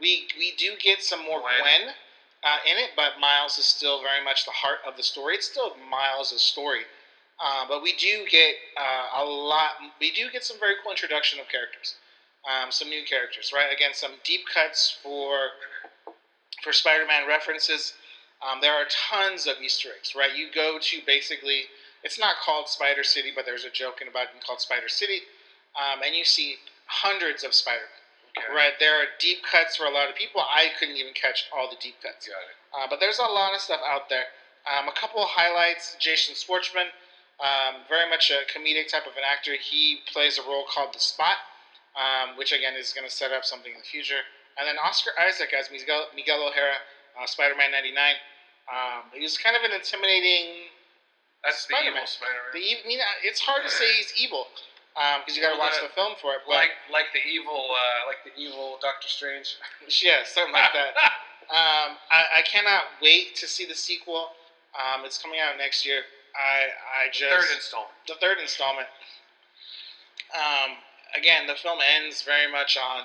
Speaker 1: We we do get some more
Speaker 2: Gwen.
Speaker 1: Gwen, uh, in it, but Miles is still very much the heart of the story. It's still Miles' story, uh, but we do get uh, a lot. We do get some very cool introduction of characters, um, some new characters. Right. Again, some deep cuts for for Spider-Man references. Um, there are tons of Easter eggs, right? You go to basically, it's not called Spider City, but there's a joke in about it called Spider City, um, and you see hundreds of Spider-Man,
Speaker 2: Okay.
Speaker 1: right? There are deep cuts for a lot of people. I couldn't even catch all the deep cuts,
Speaker 2: Got it.
Speaker 1: uh, but there's a lot of stuff out there. Um, a couple of highlights: Jason Schwartzman, um, very much a comedic type of an actor. He plays a role called the Spot, um, which again is going to set up something in the future. And then Oscar Isaac as Miguel, Miguel O'Hara, uh, Spider-Man '99. Um, he was kind of an intimidating.
Speaker 2: That's the
Speaker 1: Spider-Man.
Speaker 2: evil Spider-Man.
Speaker 1: The, ev- I mean, uh, it's hard to say he's evil. because you got to watch
Speaker 2: the-
Speaker 1: the film for it. But
Speaker 2: Like like the evil uh, like the evil Doctor Strange. *laughs*
Speaker 1: yeah, something like that. *laughs* Um, I, I cannot wait to see the sequel. Um, it's coming out next year. I I just
Speaker 2: Third installment.
Speaker 1: the third installment. Um, again, the film ends very much on,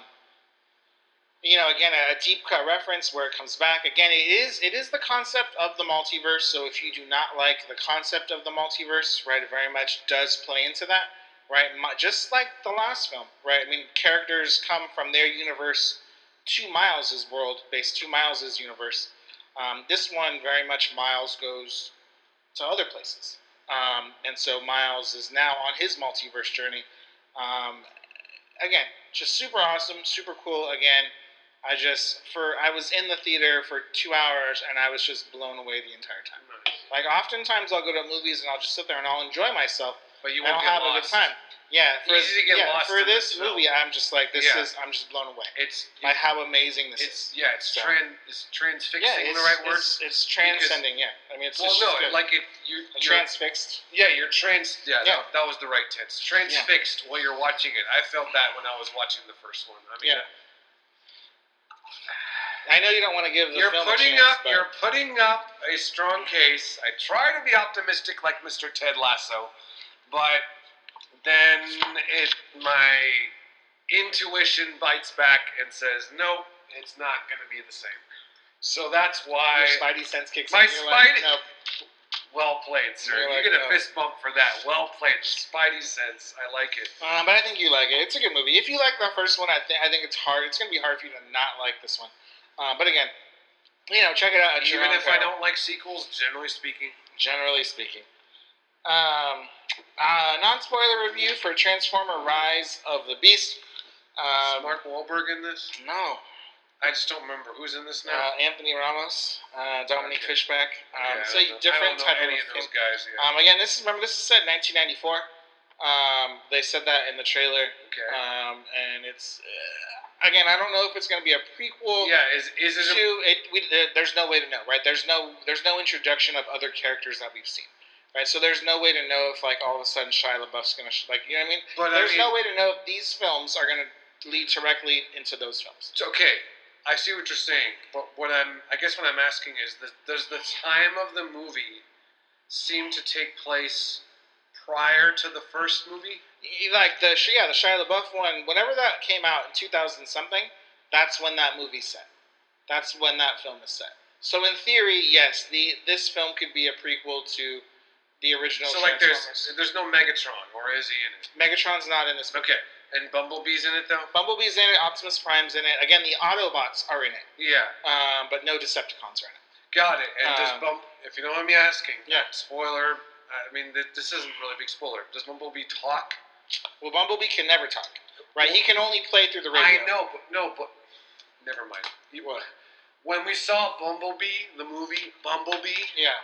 Speaker 1: you know, again a, deep cut reference where it comes back. Again, it is it is the concept of the multiverse. So if you do not like the concept of the multiverse, right, it very much does play into that, right? Just like the last film, right? I mean, characters come from their universe to Miles' world, based to Miles' universe. Um, this one very much Miles goes to other places. Um, and so Miles is now on his multiverse journey. Um, again, just super awesome, super cool. Again, I just for I was in the theater for two hours and I was just blown away the entire time.
Speaker 2: Nice.
Speaker 1: Like oftentimes I'll go to movies and I'll just sit there and I'll enjoy myself
Speaker 2: But you won't
Speaker 1: I'll
Speaker 2: get
Speaker 1: have
Speaker 2: lost.
Speaker 1: a good time. Yeah, for,
Speaker 2: Easy to get
Speaker 1: yeah,
Speaker 2: lost
Speaker 1: for this
Speaker 2: film.
Speaker 1: movie, I'm just like this
Speaker 2: Yeah.
Speaker 1: is I'm just blown away
Speaker 2: It's
Speaker 1: by how amazing this
Speaker 2: it's
Speaker 1: is.
Speaker 2: yeah it's
Speaker 1: So-
Speaker 2: tran it's transfixing
Speaker 1: Yeah, it's,
Speaker 2: the right word.
Speaker 1: it's, it's transcending. yeah, I mean it's
Speaker 2: Well,
Speaker 1: just
Speaker 2: no,
Speaker 1: good.
Speaker 2: like it you you're,
Speaker 1: transfixed.
Speaker 2: yeah you're trans yeah,
Speaker 1: Yeah.
Speaker 2: That, that was the right tense transfixed while you're watching it. I felt that when I was watching the first one. I mean,
Speaker 1: Yeah. Uh, I know you don't want to give the
Speaker 2: you're
Speaker 1: film
Speaker 2: putting
Speaker 1: a chance,
Speaker 2: up
Speaker 1: but
Speaker 2: you're putting up a strong case. I try to be optimistic like Mr. Ted Lasso, but then it my intuition bites back and says "Nope, it's not going to be the same. So that's why
Speaker 1: your spidey sense kicks
Speaker 2: My
Speaker 1: in. You're like,
Speaker 2: spidey-
Speaker 1: nope.
Speaker 2: well played, sir.
Speaker 1: You're
Speaker 2: you
Speaker 1: like,
Speaker 2: get a
Speaker 1: no.
Speaker 2: fist bump for that. Well played. Spidey sense. I like it.
Speaker 1: Uh, but I think you like it. It's a good movie. If you like the first one, I think I think it's hard. It's gonna be hard for you to not like this one. Uh, but again, you know, check it out. At your
Speaker 2: Even
Speaker 1: own
Speaker 2: if I
Speaker 1: peril,
Speaker 2: don't like sequels, generally speaking.
Speaker 1: generally speaking. Um, uh, non-spoiler review for Transformer: Rise of the Beast. Um,
Speaker 2: Mark Wahlberg in this?
Speaker 1: no,
Speaker 2: I just don't remember who's in this now.
Speaker 1: uh, Anthony Ramos, uh, Dominique
Speaker 2: Okay.
Speaker 1: Fishback. Um,
Speaker 2: I
Speaker 1: so different type
Speaker 2: don't know any
Speaker 1: of.
Speaker 2: those guys. Yeah.
Speaker 1: Um, again, this is remember this is set in 1994. Um, they said that in the trailer.
Speaker 2: okay.
Speaker 1: Um, and it's uh, again, I don't know if it's going to be a prequel
Speaker 2: yeah. Is is it?
Speaker 1: to
Speaker 2: A,
Speaker 1: it. We, there- there's no way to know, right? There's no there's no introduction of other characters that we've seen, right? So there's no way to know if like all of a sudden Shia LaBeouf's going to sh- like you know what I mean.
Speaker 2: but I
Speaker 1: There's
Speaker 2: mean,
Speaker 1: no way to know if these films are going to lead directly into those films.
Speaker 2: it's okay. I see what you're saying, but what I'm, I guess, what I'm asking is, that does the time of the movie seem to take place prior to the first movie?
Speaker 1: Like the yeah the Shia LaBeouf one, whenever that came out in 2000 something, that's when that movie's set. That's when that film is set. So in theory, yes, the this film could be a prequel to the original.
Speaker 2: so like, there's there's no Megatron, or is he in it?
Speaker 1: Megatron's not in this movie.
Speaker 2: Okay, and Bumblebee's in it though.
Speaker 1: Bumblebee's in it. Optimus Prime's in it. Again, the Autobots are in it,
Speaker 2: Yeah,
Speaker 1: um, but no Decepticons are in it.
Speaker 2: got it. And does
Speaker 1: Um,
Speaker 2: Bump? If you don't mind me asking,
Speaker 1: Yeah.
Speaker 2: Spoiler. I mean, this isn't really a big spoiler. Does Bumblebee talk?
Speaker 1: Well, Bumblebee can never talk, right? He can only play through the radio.
Speaker 2: I know, but no, but never mind.
Speaker 1: What?
Speaker 2: When we saw Bumblebee, the movie Bumblebee
Speaker 1: Yeah.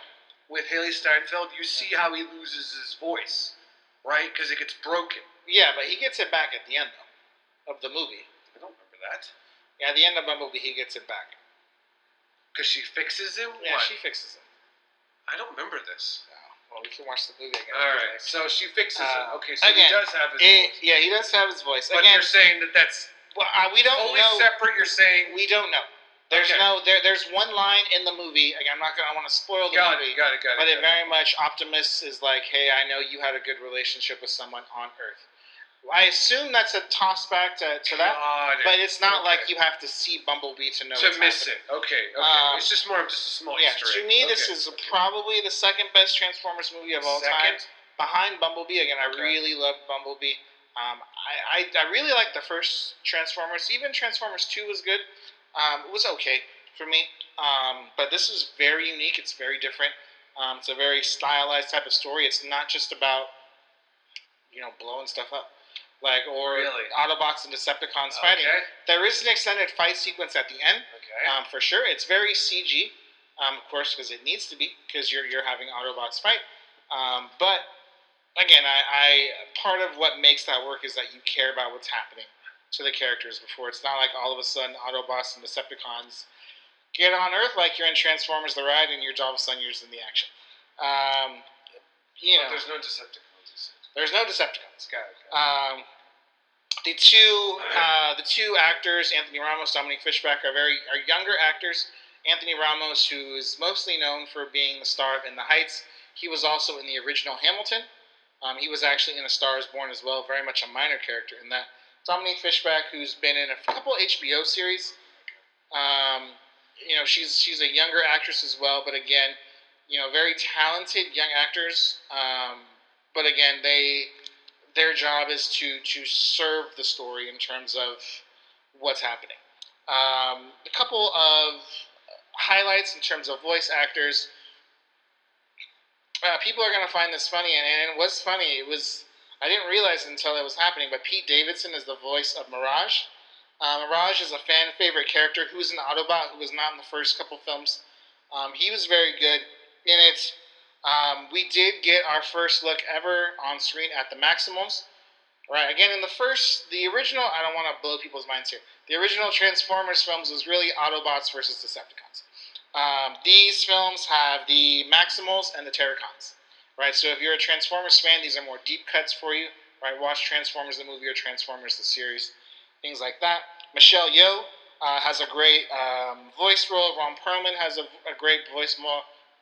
Speaker 2: With Hailee Steinfeld, you see how he loses his voice, right? Because it gets broken.
Speaker 1: Yeah, but he gets it back at the end though, of the movie.
Speaker 2: I don't remember that.
Speaker 1: Yeah, at the end of my movie, he gets it back.
Speaker 2: Because she fixes him.
Speaker 1: Yeah,
Speaker 2: what?
Speaker 1: she fixes it.
Speaker 2: I don't remember this.
Speaker 1: Oh, well, we can watch the movie again.
Speaker 2: All right, so she fixes
Speaker 1: Uh,
Speaker 2: him. Okay, so
Speaker 1: again,
Speaker 2: he does have his
Speaker 1: It-
Speaker 2: voice.
Speaker 1: yeah, he does have his voice.
Speaker 2: But
Speaker 1: Again,
Speaker 2: you're saying that that's
Speaker 1: well, uh, we don't
Speaker 2: totally
Speaker 1: know.
Speaker 2: separate. You're saying
Speaker 1: We don't know. There's
Speaker 2: Okay.
Speaker 1: no there. There's one line in the movie. Again, I'm not gonna. I want to spoil the
Speaker 2: got
Speaker 1: movie.
Speaker 2: it, got it, got it.
Speaker 1: But it very much Optimus is like, hey, I know you had a good relationship with someone on Earth. I assume that's a toss back to, to that,
Speaker 2: it.
Speaker 1: but it's not
Speaker 2: Okay.
Speaker 1: like you have to see Bumblebee to know
Speaker 2: to miss
Speaker 1: happening.
Speaker 2: it. Okay, okay.
Speaker 1: Um,
Speaker 2: it's just more of just a small
Speaker 1: Yeah,
Speaker 2: Easter
Speaker 1: to
Speaker 2: egg.
Speaker 1: me, this is
Speaker 2: okay.
Speaker 1: probably the second best Transformers movie of all time, behind Bumblebee. Again, I really love Bumblebee. Um, I, I, I really like the first Transformers. Even Transformers Two was good. Um, it was okay for me, um, but this is very unique. It's very different. Um, it's a very stylized type of story. It's not just about you know blowing stuff up, like or
Speaker 2: Really?
Speaker 1: Autobots and Decepticons fighting. There is an extended fight sequence at the end
Speaker 2: okay.
Speaker 1: um, for sure. It's very CG, um, of course, because it needs to be because you're you're having Autobots fight. Um, but again, I, I part of what makes that work is that you care about what's happening to the characters before. It's not like all of a sudden Autobots and Decepticons get on Earth like you're in Transformers: The Ride, and you're all of a sudden you're in the action. Um, you
Speaker 2: but
Speaker 1: know,
Speaker 2: there's no Decepticons.
Speaker 1: There's no Decepticons.
Speaker 2: Got it.
Speaker 1: Um, the two uh, the two actors, Anthony Ramos, Dominique Fishback, are very are younger actors. Anthony Ramos, who is mostly known for being the star of In the Heights, he was also in the original Hamilton. Um, he was actually in A Star Is Born as well, very much a minor character in that. Dominique Fishback, who's been in a couple HBO series. Um, you know, she's she's a younger actress as well, but again, you know, very talented young actors. Um, but again, they their job is to to serve the story in terms of what's happening. Um, a couple of highlights in terms of voice actors. Uh, people are going to find this funny, and, and it was funny. It was I didn't realize until it was happening, but Pete Davidson is the voice of Mirage. Uh, Mirage is a fan favorite character who was an Autobot who was not in the first couple films. Um, he was very good in it. Um, we did get our first look ever on screen at the Maximals. Right, again, in the first, the original, I don't want to blow people's minds here. The original Transformers films was really Autobots versus Decepticons. Um, these films have the Maximals and the Terrorcons. Right, so if you're a Transformers fan, these are more deep cuts for you. Right, watch Transformers the movie or Transformers the series, things like that. Michelle Yeoh uh, has a great um, voice role. Ron Perlman has a, a great voice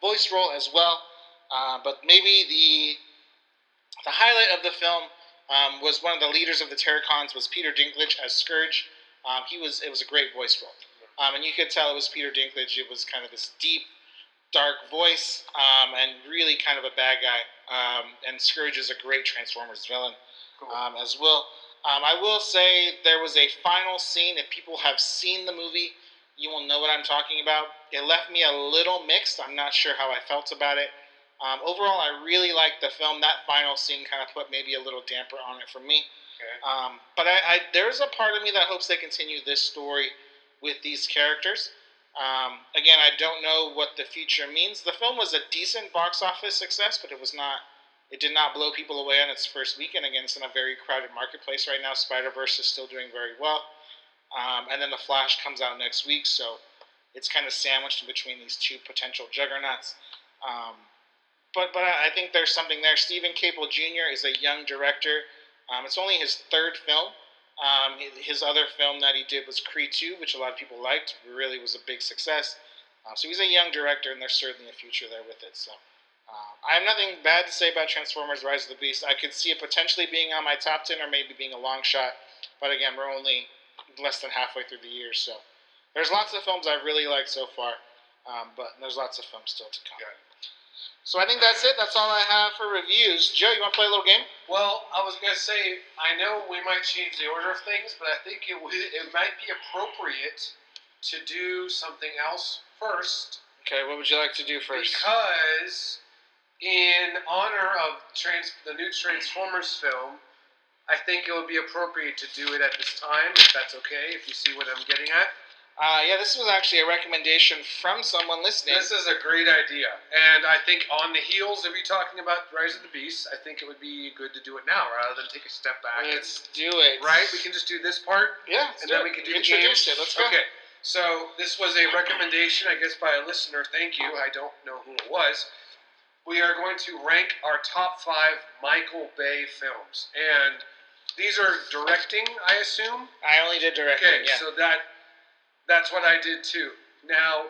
Speaker 1: voice role as well. Uh, but maybe the the highlight of the film um, was one of the leaders of the Terrorcons was Peter Dinklage as Scourge. Um, he was it was a great voice role, um, and you could tell it was Peter Dinklage. It was kind of this deep, dark voice, um, and really kind of a bad guy. Um, and Scourge is a great Transformers villain
Speaker 2: Cool.
Speaker 1: um, as well. Um, I will say there was a final scene. If people have seen the movie, you will know what I'm talking about. It left me a little mixed. I'm not sure how I felt about it. Um, overall, I really liked the film. That final scene kind of put maybe a little damper on it for me.
Speaker 2: Okay.
Speaker 1: Um, but I, I, there's a part of me that hopes they continue this story with these characters. Um, again, I don't know what the future means. The film was a decent box office success, but it was not. It did not blow people away on its first weekend. Again, it's in a very crowded marketplace right now. Spider Verse is still doing very well, um, and then the Flash comes out next week, so it's kind of sandwiched in between these two potential juggernauts. Um, but but I think there's something there. Steven Caple Jr. is a young director. Um, it's only his third film. Um, his other film that he did was Creed 2, which a lot of people liked. Really was a big success. Uh, so he's a young director, and there's certainly a future there with it. So uh, I have nothing bad to say about Transformers: Rise of the Beast. I could see it potentially being on my top ten, or maybe being a long shot. But again, we're only less than halfway through the year, so there's lots of films I've really liked so far. Um, but there's lots of films still to come.
Speaker 2: Got
Speaker 1: So I think that's it. That's all I have for reviews. Joe, you want to play a little game?
Speaker 2: Well, I was gonna say I know we might change the order of things, but I think it would it might be appropriate to do something else first
Speaker 1: Okay, what would you like to do first?
Speaker 2: because in honor of trans the new Transformers film, I think it would be appropriate to do it at this time, if that's okay. If you see what I'm getting at.
Speaker 1: Uh, yeah, this was actually a recommendation from someone listening.
Speaker 2: This is a great idea, and I think on the heels of you talking about Rise of the Beast, I think it would be good to do it now rather than take a step back. and-
Speaker 1: Let's do it.
Speaker 2: right? We can just do this part,
Speaker 1: Yeah,
Speaker 2: and then
Speaker 1: it.
Speaker 2: we can do
Speaker 1: introduce
Speaker 2: the
Speaker 1: it. Let's go.
Speaker 2: Okay. So this was a recommendation, I guess, by a listener. Thank you. I don't know who it was. We are going to rank our top five Michael Bay films, and these are directing, I assume.
Speaker 1: I only did directing.
Speaker 2: Okay,
Speaker 1: yeah.
Speaker 2: so that that's what I did too. Now,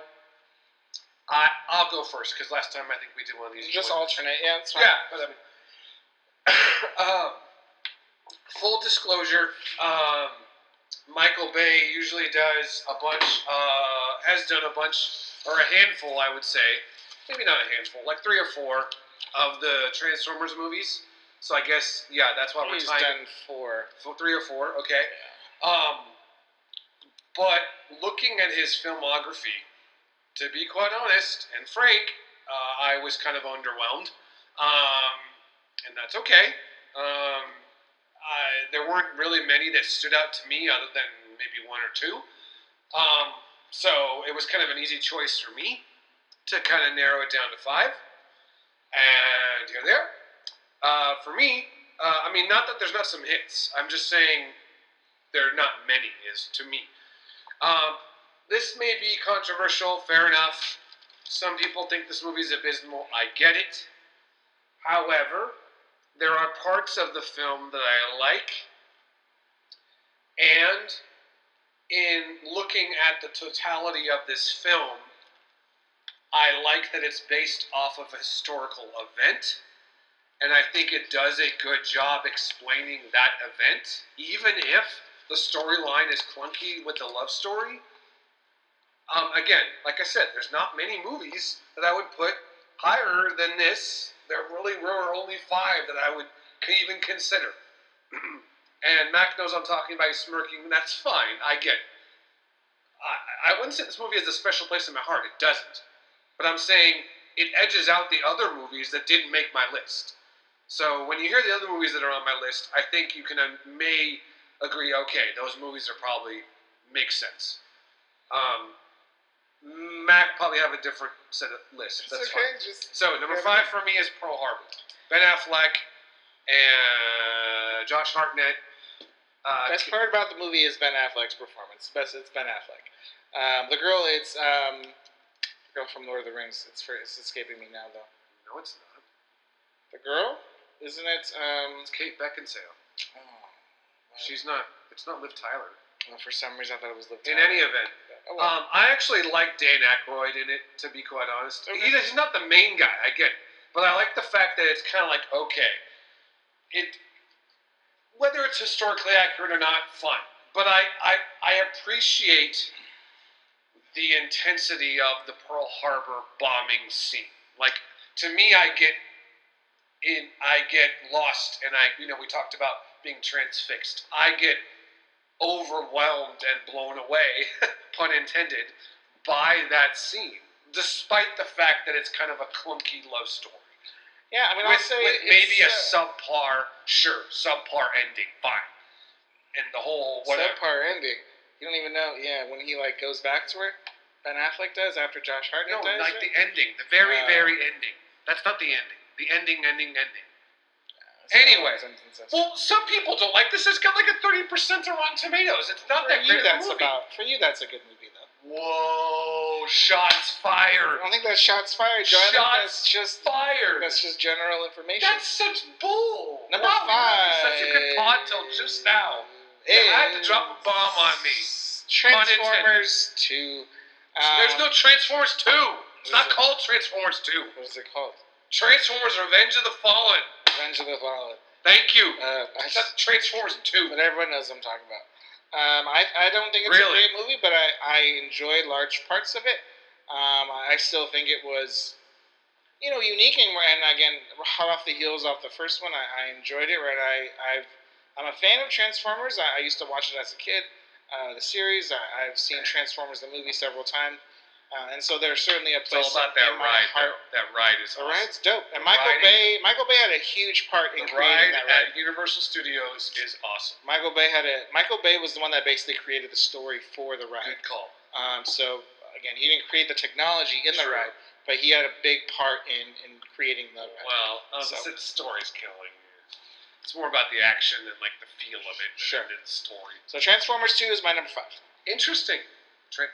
Speaker 2: I I'll go first because last time I think we did one of these.
Speaker 1: just
Speaker 2: one-
Speaker 1: alternate. Yeah, fine.
Speaker 2: yeah, but I mean, um, full disclosure, um, Michael Bay usually does a bunch, uh, has done a bunch, or a handful, I would say, maybe not a handful, like three or four of the Transformers movies. So I guess, yeah, that's why we're
Speaker 1: He's
Speaker 2: tying
Speaker 1: done four.
Speaker 2: for three or four, okay. Um, but looking at his filmography, to be quite honest and frank, uh, I was kind of underwhelmed, um, and that's okay. Um, I, there weren't really many that stood out to me, other than maybe one or two. Um, so it was kind of an easy choice for me to kind of narrow it down to five. And here they are. Uh, for me, uh, I mean, not that there's not some hits. I'm just saying there are not many, is to me. Um, this may be controversial, fair enough. Some people think this movie is abysmal. I get it. However, there are parts of the film that I like, and in looking at the totality of this film, I like that it's based off of a historical event, and I think it does a good job explaining that event, even if the storyline is clunky with the love story. Um, again, like I said, there's not many movies that I would put higher than this. There really were only five that I would even consider. *clears throat* and Mac knows I'm talking about smirking. And that's fine. I get it. I, I wouldn't say this movie has a special place in my heart. It doesn't. But I'm saying it edges out the other movies that didn't make my list. So when you hear the other movies that are on my list, I think you can uh, may agree. Okay, those movies are probably make sense. Um, Mac probably have a different set of lists. That's
Speaker 1: okay.
Speaker 2: fine.
Speaker 1: Just
Speaker 2: So number five for me is Pearl Harbor. Ben Affleck and Josh Hartnett. Uh,
Speaker 1: best part about the movie is Ben Affleck's performance. Best, it's Ben Affleck. Um, the girl, it's um, the girl from Lord of the Rings. It's for, it's escaping me now though.
Speaker 2: no, it's not.
Speaker 1: The girl, isn't it? Um,
Speaker 2: It's Kate Beckinsale.
Speaker 1: oh,
Speaker 2: She's not. It's not Liv Tyler.
Speaker 1: well, for some reason I thought it was Liv
Speaker 2: In any event,
Speaker 1: Oh, well.
Speaker 2: um, I actually like Dan Aykroyd in it. To be quite honest,
Speaker 1: Okay.
Speaker 2: He- he's not the main guy. I get it, but I like the fact that it's kind of like okay, it whether it's historically accurate or not, fine. But I, I, I appreciate the intensity of the Pearl Harbor bombing scene. Like to me, I get in, I get lost, and I, you know, we talked about being transfixed. I get overwhelmed and blown away, *laughs* pun intended, by that scene, despite the fact that it's kind of a clunky love story
Speaker 1: yeah, I mean, I'll say
Speaker 2: with maybe a
Speaker 1: uh,
Speaker 2: subpar, sure, subpar ending, fine, and the whole whatever.
Speaker 1: subpar ending. You don't even know. Yeah, when he like goes back to where Ben Affleck does after Josh Hartnett. No, dies.
Speaker 2: like
Speaker 1: right?
Speaker 2: the ending, the very,
Speaker 1: Uh,
Speaker 2: very ending. That's not the ending. The ending, ending, ending.
Speaker 1: So,
Speaker 2: anyway.
Speaker 1: it's- it's- it's-
Speaker 2: Well, some people don't like this. It's got like a thirty percent on Rotten Tomatoes. It's not
Speaker 1: for
Speaker 2: that
Speaker 1: you,
Speaker 2: great a
Speaker 1: that's
Speaker 2: movie.
Speaker 1: about. For you, that's a good movie though.
Speaker 2: Whoa! Shots fired.
Speaker 1: I don't think that's shots fired, Joe. I think
Speaker 2: Shots
Speaker 1: that's just
Speaker 2: Fired!
Speaker 1: that's just general information.
Speaker 2: That's such bull.
Speaker 1: Number
Speaker 2: Wow,
Speaker 1: five.
Speaker 2: Such a good pod till just now. You had to drop a bomb on me.
Speaker 1: Transformers Two. Um,
Speaker 2: There's no Transformers 2. It's not
Speaker 1: it?
Speaker 2: called Transformers 2.
Speaker 1: What is it called?
Speaker 2: Transformers Revenge of the Fallen.
Speaker 1: Revenge of the Fallen.
Speaker 2: Thank you.
Speaker 1: Uh, I
Speaker 2: That's Transformers 2.
Speaker 1: but everyone knows what I'm talking about. Um, I, I don't think it's
Speaker 2: Really?
Speaker 1: a great movie, but I, I enjoyed large parts of it. Um, I still think it was, you know, unique and, and again, hot off the heels off the first one. I, I enjoyed it. Right, I I've I'm a fan of Transformers. I, I used to watch it as a kid. Uh, the series. I, I've seen Transformers the movie several times, uh, and so there's certainly a
Speaker 2: It's all
Speaker 1: place
Speaker 2: about that ride,
Speaker 1: heart.
Speaker 2: though. That ride is
Speaker 1: The
Speaker 2: awesome.
Speaker 1: ride's dope, and
Speaker 2: The
Speaker 1: Michael Bay. Michael Bay had a huge part in
Speaker 2: The
Speaker 1: creating
Speaker 2: ride
Speaker 1: that ride.
Speaker 2: at Universal Studios is awesome.
Speaker 1: Michael Bay had a Michael Bay was the one that basically created the story for the ride.
Speaker 2: Good call.
Speaker 1: Um, so again, he didn't create the technology in the ride, but he had a big part in, in creating the ride.
Speaker 2: Well, um,
Speaker 1: So-
Speaker 2: the story's killing. It's more about the action and like the feel of it than
Speaker 1: Sure.
Speaker 2: is the story.
Speaker 1: So Transformers Two is my number five.
Speaker 2: Interesting. Trick.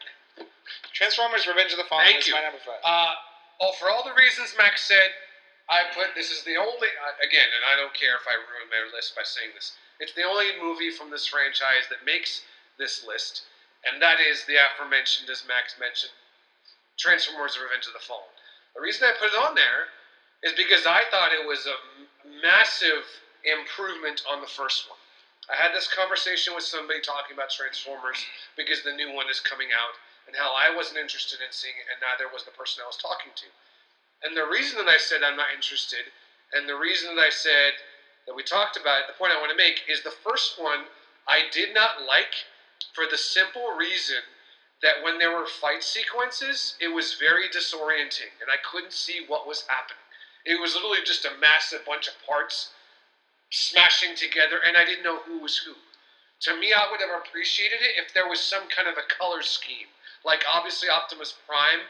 Speaker 1: Transformers: Revenge of the Fallen
Speaker 2: Thank
Speaker 1: is
Speaker 2: you.
Speaker 1: my number five.
Speaker 2: Uh, oh, for all the reasons Max said, I put this is the only uh, again, and I don't care if I ruin my list by saying this. It's the only movie from this franchise that makes this list, and that is the aforementioned, as Max mentioned, Transformers: Revenge of the Fallen. The reason I put it on there is because I thought it was a m- massive improvement on the first one. I had this conversation with somebody talking about Transformers because the new one is coming out and how I wasn't interested in seeing it, and neither was the person I was talking to. And the reason that I said I'm not interested, and the reason that I said that we talked about it, the point I want to make is the first one I did not like for the simple reason that when there were fight sequences, it was very disorienting, and I couldn't see what was happening. It was literally just a massive bunch of parts smashing together, and I didn't know who was who. To me, I would have appreciated it if there was some kind of a color scheme. Like, obviously, Optimus Prime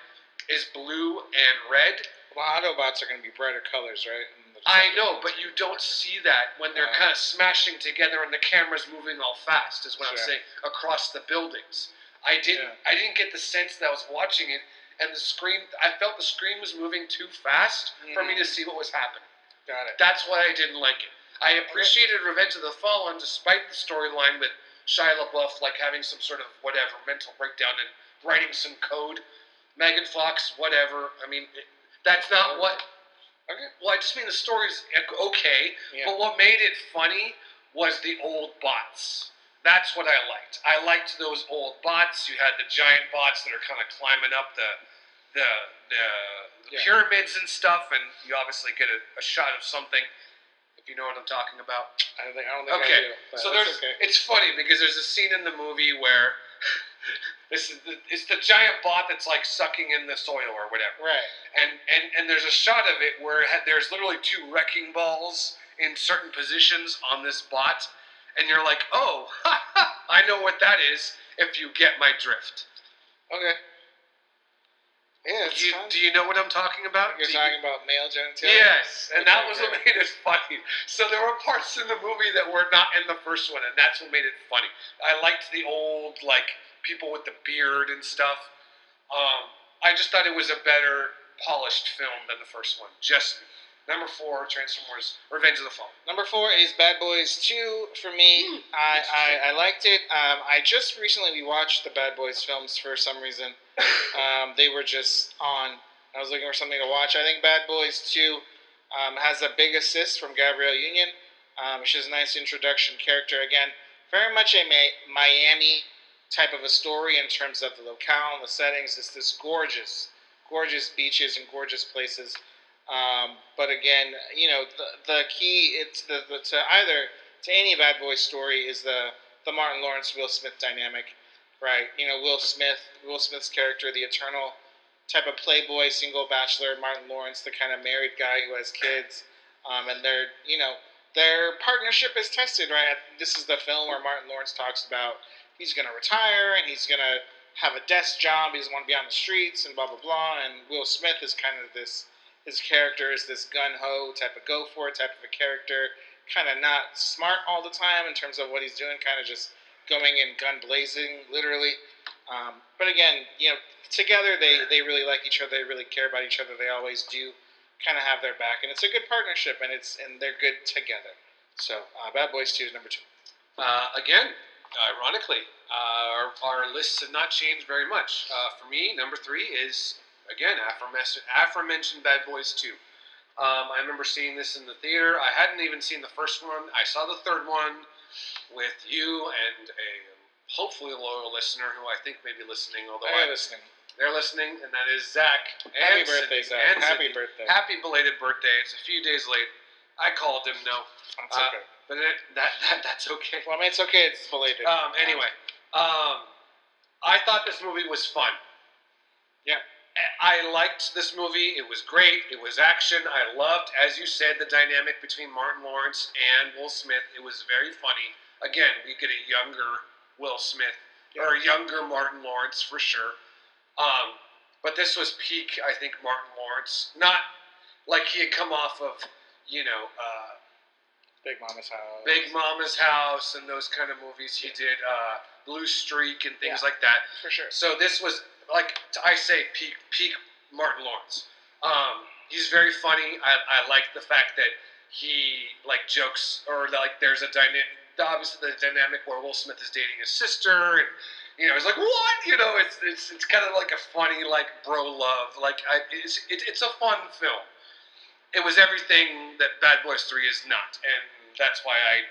Speaker 2: is blue and red.
Speaker 1: Well, Autobots are going to be brighter colors, right?
Speaker 2: I know, but you don't see that when they're kind of smashing together and the camera's moving all fast, is what I'm saying, across the buildings. I didn't
Speaker 1: Yeah.
Speaker 2: I didn't get the sense that I was watching it and the screen I felt the screen was moving too fast for me to mm. see what was happening.
Speaker 1: Got it.
Speaker 2: That's why I didn't like it. I appreciated Revenge of the Fallen despite the storyline with Shia LaBeouf like having some sort of whatever mental breakdown and writing some code. Megan Fox, whatever. I mean, it, that's not what.
Speaker 1: Okay.
Speaker 2: Well, I just mean the story's okay,
Speaker 1: Yeah.
Speaker 2: but what made it funny was the old bots. That's what I liked. I liked those old bots. You had the giant bots that are kind of climbing up the the the,
Speaker 1: Yeah.
Speaker 2: pyramids and stuff, and you obviously get a, a shot of something. If you know what I'm talking about.
Speaker 1: I don't think I don't think
Speaker 2: Okay,
Speaker 1: I do.
Speaker 2: So there's,
Speaker 1: okay.
Speaker 2: it's funny because there's a scene in the movie where *laughs* this is the, it's the giant bot that's like sucking in the soil or whatever,
Speaker 1: right.
Speaker 2: and and and there's a shot of it where it had, there's literally two wrecking balls in certain positions on this bot, and you're like, oh, I know what that is if you get my drift.
Speaker 1: Okay. Yeah,
Speaker 2: you,
Speaker 1: fun.
Speaker 2: do you know what I'm talking about?
Speaker 1: You're
Speaker 2: Do you-
Speaker 1: talking about male genitalia.
Speaker 2: Yes, and that was what made it funny. So there were parts in the movie that were not in the first one, and that's what made it funny. I liked the old like people with the beard and stuff. Um, I just thought it was a better polished film than the first one. Just number four, Transformers: Revenge of the Fallen.
Speaker 1: Number four is Bad Boys 2 for me.
Speaker 2: Hmm,
Speaker 1: I. I, I liked it. Um, I just recently we watched the Bad Boys films for some reason. *laughs* Um, they were just on. I was looking for something to watch. I think Bad Boys 2 um, has a big assist from Gabrielle Union. Um, she's a nice introduction character. Again, very much a Miami type of a story in terms of the locale and the settings. It's this gorgeous, gorgeous beaches and gorgeous places. Um, but again, you know, the, the key it's the, the to either to any Bad Boy story is the the Martin Lawrence Will Smith dynamic, right? You know, Will Smith, Will Smith's character, the eternal type of playboy, single bachelor, Martin Lawrence, the kind of married guy who has kids, um, and their you know their partnership is tested, right? This is the film where Martin Lawrence talks about he's going to retire and he's going to have a desk job. He doesn't want to be on the streets and blah blah blah. And Will Smith is kind of this his character is this gun ho type of go for it type of a character, kind of not smart all the time in terms of what he's doing, kind of just going in gun blazing, literally. Um, but again, you know, together they, they really like each other, they really care about each other, they always do kind of have their back, and it's a good partnership, and it's and they're good together. So, uh, Bad Boys Two is number two.
Speaker 2: Uh, again, ironically, uh, our, our lists have not changed very much. Uh, for me, number three is, again, aforementioned, aforementioned Bad Boys 2. Um, I remember seeing this in the theater. I hadn't even seen the first one. I saw the third one with you and a hopefully loyal listener who I think may be listening, although
Speaker 1: Hey,
Speaker 2: I,
Speaker 1: listening.
Speaker 2: they're listening, and that is Zach.
Speaker 1: Happy birthday, Zach. Happy birthday.
Speaker 2: Happy belated birthday. It's a few days late. I called him, no.
Speaker 1: That's
Speaker 2: uh,
Speaker 1: okay.
Speaker 2: But it, that, *laughs* that that's okay.
Speaker 1: Well, I mean, it's okay. It's belated.
Speaker 2: Um, anyway, um, I thought this movie was fun.
Speaker 1: Yeah.
Speaker 2: I liked this movie. It was great. It was action. I loved, as you said, the dynamic between Martin Lawrence and Will Smith. It was very funny. Again, we get a younger Will Smith or a younger Martin Lawrence for sure. Um, but this was peak, I think, Martin Lawrence. Not like he had come off of, you know, uh,
Speaker 1: Big Mama's house.
Speaker 2: Big Mama's House and those kind of movies. He did uh, Blue Streak and things like that.
Speaker 1: for sure.
Speaker 2: So this was like I say peak peak Martin Lawrence. Um, he's very funny. I, I like the fact that he like jokes or like there's a dynamic. Obviously, the dynamic where Will Smith is dating his sister, and you know, he's like, "What?" You know, it's it's, it's kind of like a funny like bro love. Like I, it's it, it's a fun film. It was everything that Bad Boys Three is not, and that's why I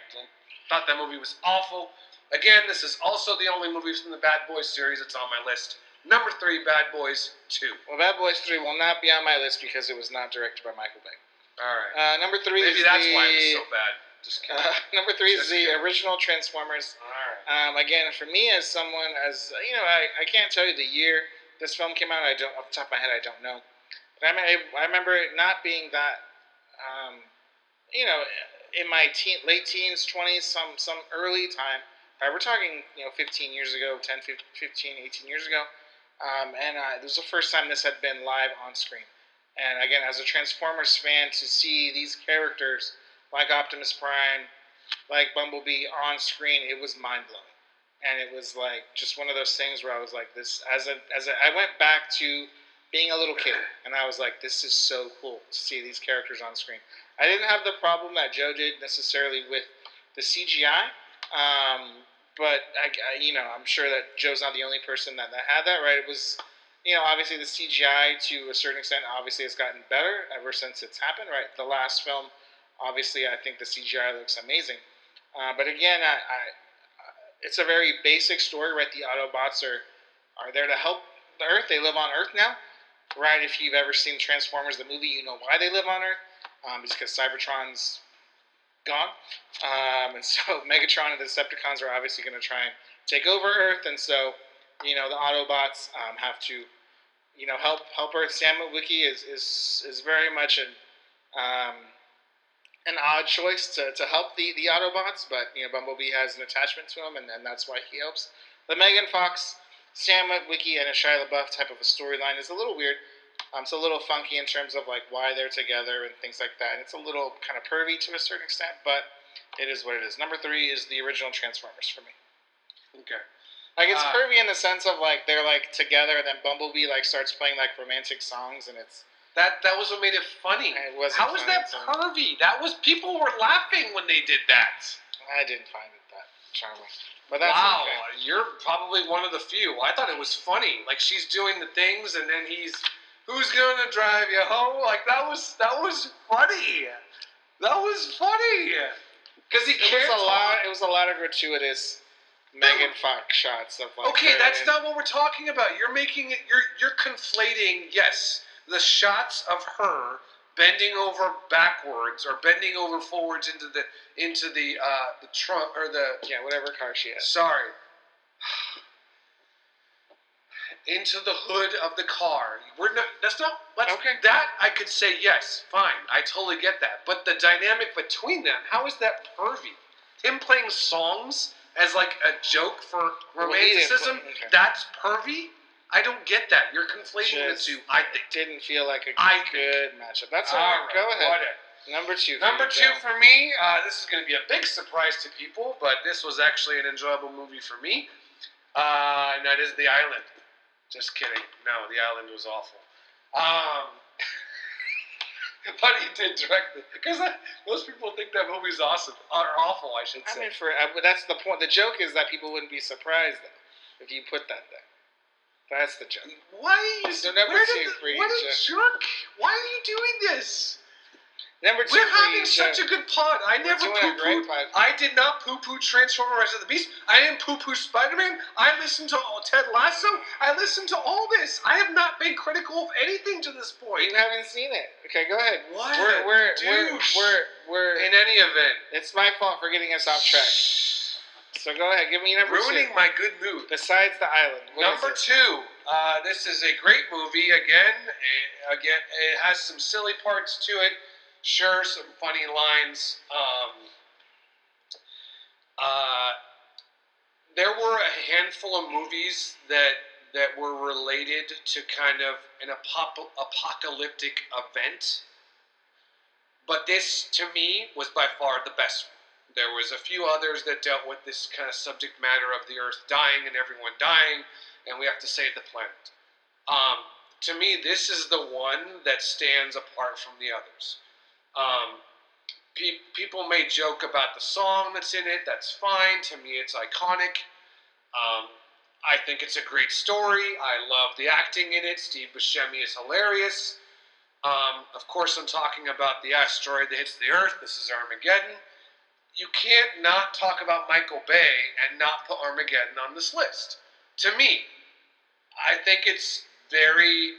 Speaker 2: thought that movie was awful. Again, this is also the only movie from the Bad Boys series that's on my list. Number three, Bad Boys Two.
Speaker 1: Well, Bad Boys 3 will not be on my list because it was not directed by Michael Bay.
Speaker 2: All right.
Speaker 1: Uh, number three
Speaker 2: Maybe
Speaker 1: is
Speaker 2: that's
Speaker 1: the,
Speaker 2: why it was so bad. Just kidding.
Speaker 1: Uh, *laughs* number three
Speaker 2: Just
Speaker 1: is the
Speaker 2: kidding.
Speaker 1: original Transformers.
Speaker 2: All right.
Speaker 1: Um, again, for me as someone, as you know, I, I can't tell you the year this film came out. I don't off the top of my head, I don't know. But I, I, remember it not being that, um, you know, in my teen, late teens, twenties, some some early time. Right, we're talking, you know, 15 years ago, 10, 15, 18 years ago. Um, and uh, this was the first time this had been live on screen. And again, as a Transformers fan, to see these characters like Optimus Prime, like Bumblebee on screen, it was mind blowing. And it was like just one of those things where I was like, this as a as a, I went back to being a little kid, and I was like, this is so cool to see these characters on screen. I didn't have the problem that Joe did necessarily with the CGI. Um, but I, I, you know, I'm sure that Joe's not the only person that, that had that, right? It was, you know, obviously the CGI to a certain extent, obviously has gotten better ever since it's happened, right? The last film, obviously, I think the CGI looks amazing. Uh, but again, I, I, it's a very basic story, right? The Autobots are are there to help the Earth. They live on Earth now, right? If you've ever seen Transformers the movie, you know why they live on Earth. Um, it's because Cybertron's gone, um, and *laughs* so Megatron and the Decepticons are obviously going to try and take over Earth, and so you know the Autobots um, have to you know help help Earth. Sam Witwicky is is is very much an um, an odd choice to, to help the, the Autobots, but you know Bumblebee has an attachment to him, and, and that's why he helps. The Megan Fox, Sam Witwicky, and a Shia LaBeouf type of a storyline is a little weird. Um, it's a little funky in terms of like why they're together and things like that. And it's a little kind of pervy to a certain extent, but it is what it is. Number three is the original Transformers for me.
Speaker 2: Okay.
Speaker 1: Like it's
Speaker 2: Uh,
Speaker 1: pervy in the sense of like they're like together, and then Bumblebee like starts playing like romantic songs, and it's
Speaker 2: That that was what made it funny.
Speaker 1: it.
Speaker 2: How was that pervy? That was people were laughing when they did that.
Speaker 1: I didn't find it that charming, but that's
Speaker 2: wow,
Speaker 1: okay.
Speaker 2: you're probably one of the few. I thought it was funny. Like she's doing the things, and then he's, "Who's gonna drive you home?" Like that was that was funny. That was funny. Because he
Speaker 1: It
Speaker 2: cares
Speaker 1: was a lot. It was a lot of gratuitous Megan Fox shots of like.
Speaker 2: Okay,
Speaker 1: her
Speaker 2: that's
Speaker 1: in-
Speaker 2: not what we're talking about. You're making it. You're you're conflating. Yes, the shots of her bending over backwards or bending over forwards into the into the uh, the trunk or the
Speaker 1: Yeah, whatever car she has.
Speaker 2: sorry into the hood of the car. We're not. That's not.
Speaker 1: Okay.
Speaker 2: That I could say yes, fine. I totally get that. But the dynamic between them, how is that pervy? Him playing songs as like a joke for
Speaker 1: Well,
Speaker 2: romanticism.
Speaker 1: play- okay.
Speaker 2: That's pervy. I don't get that. You're conflating
Speaker 1: Just-
Speaker 2: the two. I think.
Speaker 1: Didn't feel like a
Speaker 2: I think-
Speaker 1: good matchup. That's all
Speaker 2: All
Speaker 1: right. Go ahead.
Speaker 2: whatever.
Speaker 1: Number two. for
Speaker 2: Number
Speaker 1: you,
Speaker 2: two for me, uh, this is going to be a big surprise to people, but this was actually an enjoyable movie for me, uh, and that is The Island. Just kidding. No, The Island was awful. Um, *laughs* but he did direct it because most people think that movie's awesome or awful, I should say.
Speaker 1: I mean, for uh, that's the point. The joke is that people wouldn't be surprised though, if you put that there. That's the joke.
Speaker 2: Why are you?
Speaker 1: So number
Speaker 2: where
Speaker 1: two
Speaker 2: did,
Speaker 1: for
Speaker 2: what a jerk! Why are you doing this?
Speaker 1: Number 2
Speaker 2: We're having such a good pod. I never poo poo.
Speaker 1: pod.
Speaker 2: I did not poo poo Transformer Rise of the Beast. I didn't poo poo Spider Man. I listened to all- Ted Lasso. I listened to all this. I have not been critical of anything to this point.
Speaker 1: You haven't seen it. Okay, go ahead.
Speaker 2: What?
Speaker 1: We're we're we're, we're we're
Speaker 2: In any event,
Speaker 1: It's my fault for getting us off track. So go ahead, give me number
Speaker 2: ruining
Speaker 1: two.
Speaker 2: my good mood.
Speaker 1: Besides the island, is
Speaker 2: Number
Speaker 1: it?
Speaker 2: two, uh, this is a great movie. Again, it, again, it has some silly parts to it. Sure, some funny lines. Um, uh, there were a handful of movies that that were related to kind of an apop- apocalyptic event, but this, to me, was by far the best one. There was a few others that dealt with this kind of subject matter of the Earth dying and everyone dying, and we have to save the planet. Um, to me, this is the one that stands apart from the others. Um, pe- people may joke about the song that's in it. That's fine. To me, it's iconic. Um, I think it's a great story. I love the acting in it. Steve Buscemi is hilarious. Um, of course, I'm talking about the asteroid that hits the Earth. This is Armageddon. You can't not talk about Michael Bay and not put Armageddon on this list. To me, I think it's very.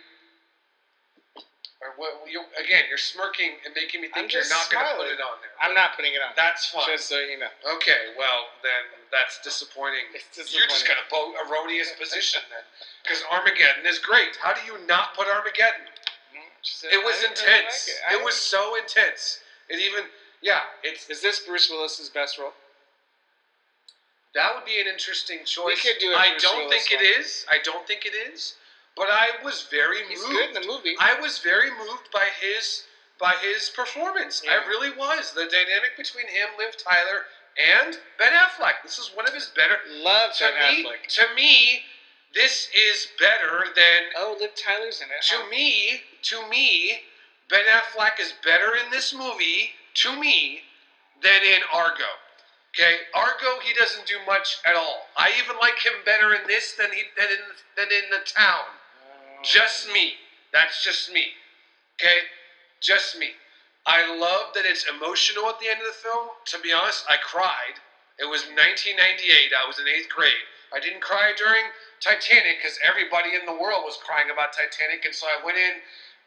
Speaker 2: Or what, you, again, you're smirking and making me think you're not going to put it on there.
Speaker 1: I'm not putting it on.
Speaker 2: That's fine.
Speaker 1: Just so you know.
Speaker 2: Okay, well then that's disappointing.
Speaker 1: It's
Speaker 2: You're just got
Speaker 1: disappointing.
Speaker 2: a bo- erroneous position then, because Armageddon is great. How do you not put Armageddon? Mm-hmm.
Speaker 1: Just-
Speaker 2: It was
Speaker 1: really
Speaker 2: intense.
Speaker 1: like
Speaker 2: it
Speaker 1: I
Speaker 2: was so intense. It even, yeah, it's
Speaker 1: Is this Bruce Willis's best role?
Speaker 2: that would be an interesting choice.
Speaker 1: We could do
Speaker 2: I don't
Speaker 1: Willis
Speaker 2: think
Speaker 1: one.
Speaker 2: it is. I don't think it is. But I was very
Speaker 1: He's
Speaker 2: moved.
Speaker 1: good in the movie.
Speaker 2: I was very moved by his by his performance.
Speaker 1: Yeah.
Speaker 2: I really was. The dynamic between him, Liv Tyler, and Ben Affleck. This is one of his better.
Speaker 1: Love
Speaker 2: To
Speaker 1: Ben
Speaker 2: me,
Speaker 1: Affleck.
Speaker 2: to me, this is better than
Speaker 1: Oh, Liv Tyler's in it.
Speaker 2: to
Speaker 1: huh?
Speaker 2: me, to me, Ben Affleck is better in this movie to me than in Argo. Okay, Argo he doesn't do much at all. I even like him better in this than he than in than in the town. Just me. That's just me. Okay, just me. I love that it's emotional at the end of the film. To be honest, I cried. It was 1998. I was in eighth grade. I didn't cry during Titanic because everybody in the world was crying about Titanic, and so I went in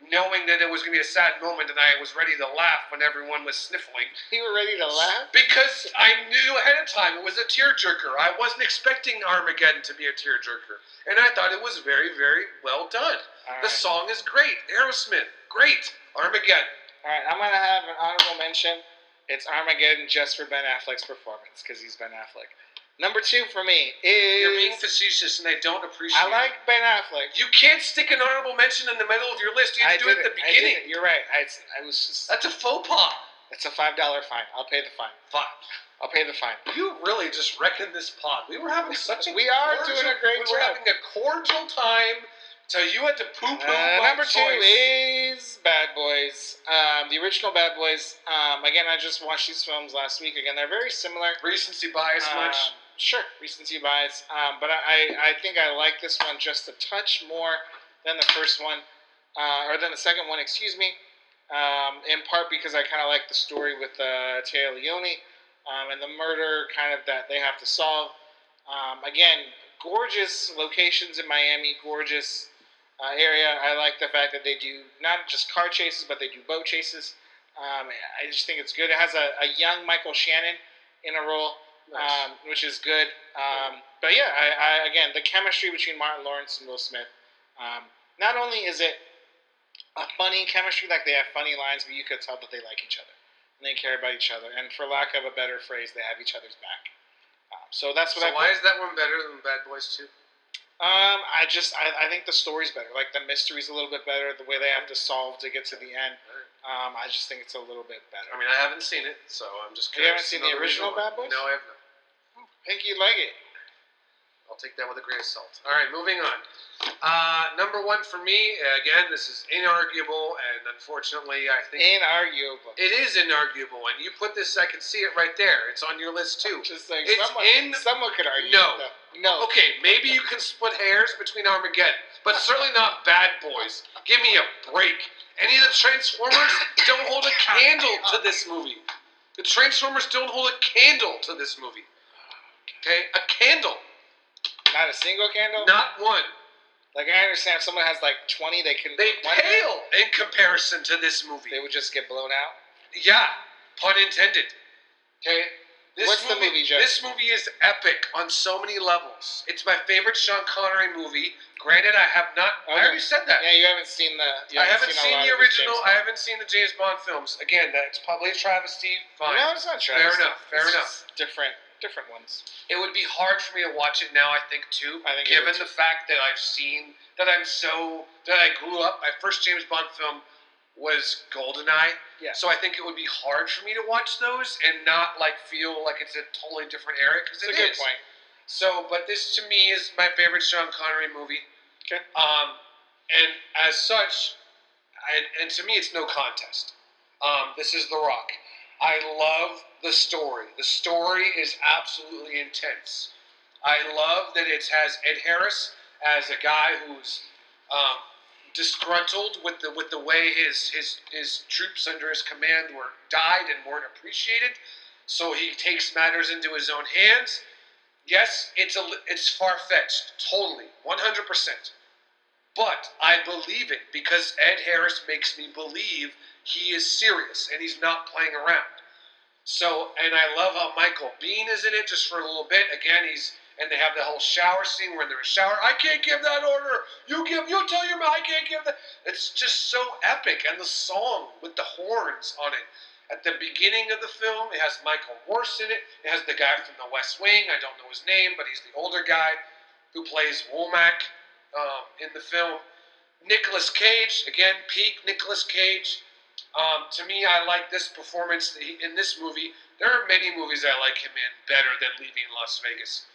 Speaker 2: knowing that it was going to be a sad moment, and I was ready to laugh when everyone was sniffling *laughs*
Speaker 1: You were ready to laugh?
Speaker 2: because I knew ahead of time it was a tearjerker. I wasn't expecting Armageddon to be a tearjerker, and I thought it was very, very well done.
Speaker 1: All
Speaker 2: The song is great. Aerosmith, great. Armageddon.
Speaker 1: All right, I'm gonna have an honorable mention. It's Armageddon just for Ben Affleck's performance because he's Ben Affleck. Number two for me is
Speaker 2: You're being facetious, and I don't appreciate
Speaker 1: I like
Speaker 2: it.
Speaker 1: Ben Affleck.
Speaker 2: You can't stick an honorable mention in the middle of your list. You
Speaker 1: I
Speaker 2: have to do it at the beginning.
Speaker 1: it. You're right. I, I was just.
Speaker 2: That's a faux pas.
Speaker 1: It's a five dollar fine. I'll pay the fine.
Speaker 2: Fine.
Speaker 1: I'll pay the fine.
Speaker 2: You really just reckoned this pod. We were having *laughs* such a
Speaker 1: We are
Speaker 2: cordial-
Speaker 1: doing a great
Speaker 2: we were
Speaker 1: job.
Speaker 2: having a cordial time. So you had to poo poo.
Speaker 1: Uh, number two
Speaker 2: choice.
Speaker 1: is Bad Boys. Um, the original Bad Boys. Um, again, I just watched these films last week. Again, they're very similar.
Speaker 2: recency bias
Speaker 1: Um,
Speaker 2: much.
Speaker 1: Sure, recency bias. Um, but I, I think I like this one just a touch more than the first one, uh, or than the second one, excuse me. Um, in part because I kind of like the story with uh, Téa Leoni um, and the murder kind of that they have to solve. Um, again, gorgeous locations in Miami, gorgeous uh, area. I like the fact that they do not just car chases, but they do boat chases. Um, I just think it's good. It has a, a young Michael Shannon in a role. Um, which is good. Um, but yeah, I, I again the chemistry between Martin Lawrence and Will Smith. Um, not only is it a funny chemistry, like they have funny lines, but you could tell that they like each other and they care about each other. And for lack of a better phrase, they have each other's back. Um, so that's what
Speaker 2: so
Speaker 1: I.
Speaker 2: why is that one better than Bad Boys Two?
Speaker 1: Um, I just I, I think the story's better. Like the mystery's a little bit better. The way they have to solve to get to the end. Um, I just think it's a little bit better.
Speaker 2: I mean, I haven't seen it, so I'm just.
Speaker 1: You haven't seen the original
Speaker 2: one.
Speaker 1: Bad Boys?
Speaker 2: No, I have not.
Speaker 1: I think it.
Speaker 2: I'll take that with a grain of salt. All right, moving on. Uh, number one for me, again, this is inarguable, and unfortunately, I think
Speaker 1: Inarguable.
Speaker 2: it is inarguable. And you put this, I can see it right there. It's on your list too.
Speaker 1: Just like
Speaker 2: It's
Speaker 1: someone,
Speaker 2: in-
Speaker 1: someone could argue.
Speaker 2: No.
Speaker 1: that. No.
Speaker 2: Okay, maybe you can split hairs between Armageddon, but certainly not Bad Boys. Give me a break. Any of the Transformers don't hold a candle to this movie. The Transformers don't hold a candle to this movie. Okay, a candle,
Speaker 1: Not a single candle.
Speaker 2: not one.
Speaker 1: Like I understand, if someone has like twenty, they can.
Speaker 2: They
Speaker 1: one-
Speaker 2: pale in comparison to this movie.
Speaker 1: They would just get blown out.
Speaker 2: Yeah, pun intended. Okay. This
Speaker 1: What's the movie?
Speaker 2: This movie is epic on so many levels. It's my favorite Sean Connery movie. Granted, I have not. I
Speaker 1: Okay.
Speaker 2: already said that.
Speaker 1: Yeah, you haven't seen the. You
Speaker 2: I haven't seen
Speaker 1: lot
Speaker 2: the original. I haven't seen the James Bond films. Again, that's probably a travesty. Fine.
Speaker 1: No, it's not true.
Speaker 2: Fair enough, fair
Speaker 1: it's
Speaker 2: enough.
Speaker 1: just Different, different ones.
Speaker 2: It would be hard for me to watch it now. I think too,
Speaker 1: I think
Speaker 2: given the fact that I've seen that I'm so that I grew up. My first James Bond film was Goldeneye.
Speaker 1: Yeah.
Speaker 2: So I think it would be hard for me to watch those and not like feel like it's a totally different era because
Speaker 1: It's
Speaker 2: it
Speaker 1: a good
Speaker 2: is.
Speaker 1: point.
Speaker 2: So, but this to me is my favorite Sean Connery movie.
Speaker 1: Okay.
Speaker 2: Um, and as such, I, and to me, it's no contest. Um, this is The Rock. I love the story. The story is absolutely intense. I love that it has Ed Harris as a guy who's um, disgruntled with the with the way his his his troops under his command were died and weren't appreciated. So he takes matters into his own hands. Yes, it's a it's far fetched, totally, one hundred percent. But I believe it because Ed Harris makes me believe he is serious and he's not playing around. So, and I love how Michael Biehn is in it just for a little bit. Again, he's and they have the whole shower scene where they're in the shower. I can't give that order. You give. You tell your man I can't give that. It's just so epic, and the song with the horns on it. At the beginning of the film, it has Michael Morse in it. It has the guy from The West Wing. I don't know his name, but he's the older guy who plays Womack um, in the film. Nicolas Cage, again, peak Nicolas Cage. Um, to me, I like this performance in this movie. There are many movies I like him in better than Leaving Las Vegas.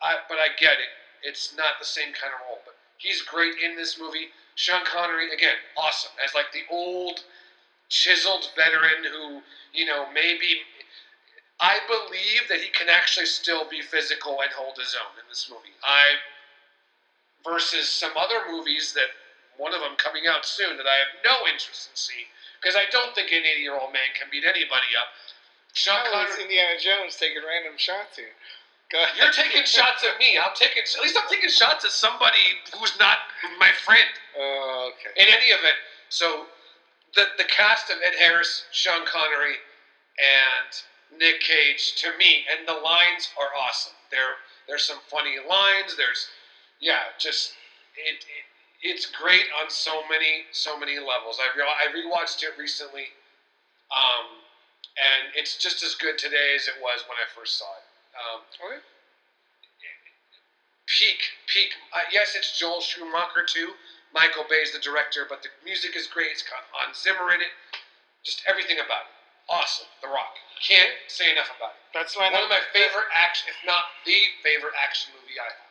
Speaker 2: I, but I get it. It's not the same kind of role. But he's great in this movie. Sean Connery again, awesome as like the old chiseled veteran who you know maybe. I believe that he can actually still be physical and hold his own in this movie. I versus some other movies that one of them coming out soon that I have no interest in seeing because I don't think an 80 year old man can beat anybody up.
Speaker 1: Oh, it's
Speaker 2: Connery,
Speaker 1: Indiana Jones taking random shots here.
Speaker 2: You're taking shots at me. I'm taking at least I'm taking shots at somebody who's not my friend.
Speaker 1: Oh, okay.
Speaker 2: In any event, so the the cast of Ed Harris, Sean Connery, and Nick Cage to me, and the lines are awesome. There there's some funny lines. There's yeah, just it, it it's great on so many so many levels. I re- I rewatched it recently, um, and it's just as good today as it was when I first saw it. Um,
Speaker 1: Okay.
Speaker 2: peak peak. Uh, yes, it's Joel Schumacher too. Michael Bay's the director, but the music is great. It's got Hans Zimmer in it. Just everything about it. Awesome. The Rock. Can't say enough about it.
Speaker 1: That's
Speaker 2: One of my favorite action, if not the favorite action movie I have.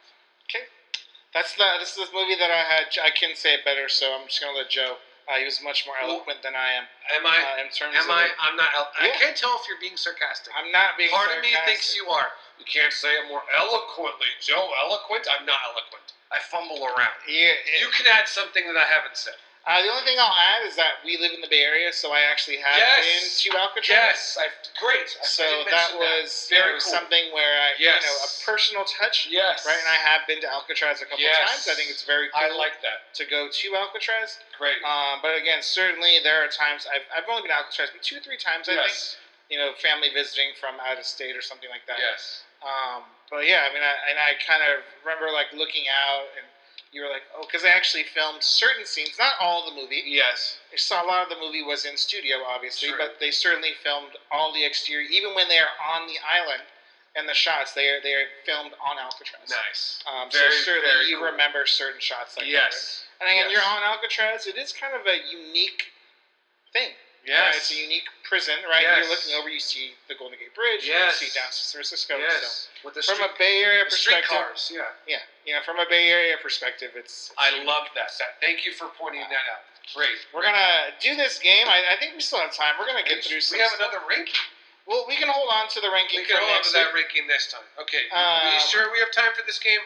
Speaker 1: That's the this is the movie that I had. I can say it better, so I'm just gonna let Joe. Uh, he was much more eloquent than I am.
Speaker 2: Am I?
Speaker 1: Uh, in terms
Speaker 2: am
Speaker 1: of
Speaker 2: I?
Speaker 1: it.
Speaker 2: I'm not. el- I can't tell if you're being sarcastic.
Speaker 1: I'm not being. Sarcastic.
Speaker 2: Part of me thinks you are. You can't say it more eloquently, Joe. Eloquent? I'm not eloquent. I fumble around.
Speaker 1: Yeah,
Speaker 2: You can add something that I haven't said.
Speaker 1: Uh, the only thing I'll add is that we live in the Bay Area, so I actually have
Speaker 2: Yes.
Speaker 1: been to Alcatraz.
Speaker 2: Yes, I, great. I
Speaker 1: So that was you know,
Speaker 2: cool.
Speaker 1: something where I,
Speaker 2: Yes.
Speaker 1: you know, a personal touch.
Speaker 2: Yes,
Speaker 1: Right, and I have been to Alcatraz a couple
Speaker 2: Yes.
Speaker 1: times. I think it's very cool
Speaker 2: I like that.
Speaker 1: to go to Alcatraz.
Speaker 2: Great.
Speaker 1: Um, but again, certainly there are times I've, I've only been to Alcatraz two or three times. I think
Speaker 2: yes.
Speaker 1: you know, family visiting from out of state or something like that.
Speaker 2: Yes.
Speaker 1: Um, but yeah, I mean, I, and I kind of remember like looking out, and you were like, oh, because they actually filmed certain scenes, not all the movie.
Speaker 2: Yes.
Speaker 1: I saw a lot of the movie was in studio, obviously, but they certainly filmed all the exterior, even when they are on the island. And the shots they are they are filmed on Alcatraz.
Speaker 2: Nice.
Speaker 1: Um,
Speaker 2: Very,
Speaker 1: so certainly
Speaker 2: very
Speaker 1: you
Speaker 2: cool.
Speaker 1: remember certain shots like that.
Speaker 2: yes.
Speaker 1: right? And again,
Speaker 2: Yes.
Speaker 1: you're on Alcatraz. It is kind of a unique thing. Right? It's a unique prison, right?
Speaker 2: Yes.
Speaker 1: You're looking over, you see the Golden Gate Bridge,
Speaker 2: Yes.
Speaker 1: you see down San Francisco. So
Speaker 2: Yes. With the
Speaker 1: from
Speaker 2: street,
Speaker 1: a Bay Area perspective,
Speaker 2: streetcars. Yeah.
Speaker 1: yeah, you know, from a Bay Area perspective, it's.
Speaker 2: I love that. That- Thank you for pointing that out. Great.
Speaker 1: We're gonna do this game. I, I think we still have time. We're gonna get through some.
Speaker 2: We have another ranking.
Speaker 1: well, we can hold on to the ranking
Speaker 2: We can hold on to that ranking next time. Okay.
Speaker 1: Um,
Speaker 2: you sure we have time for this game?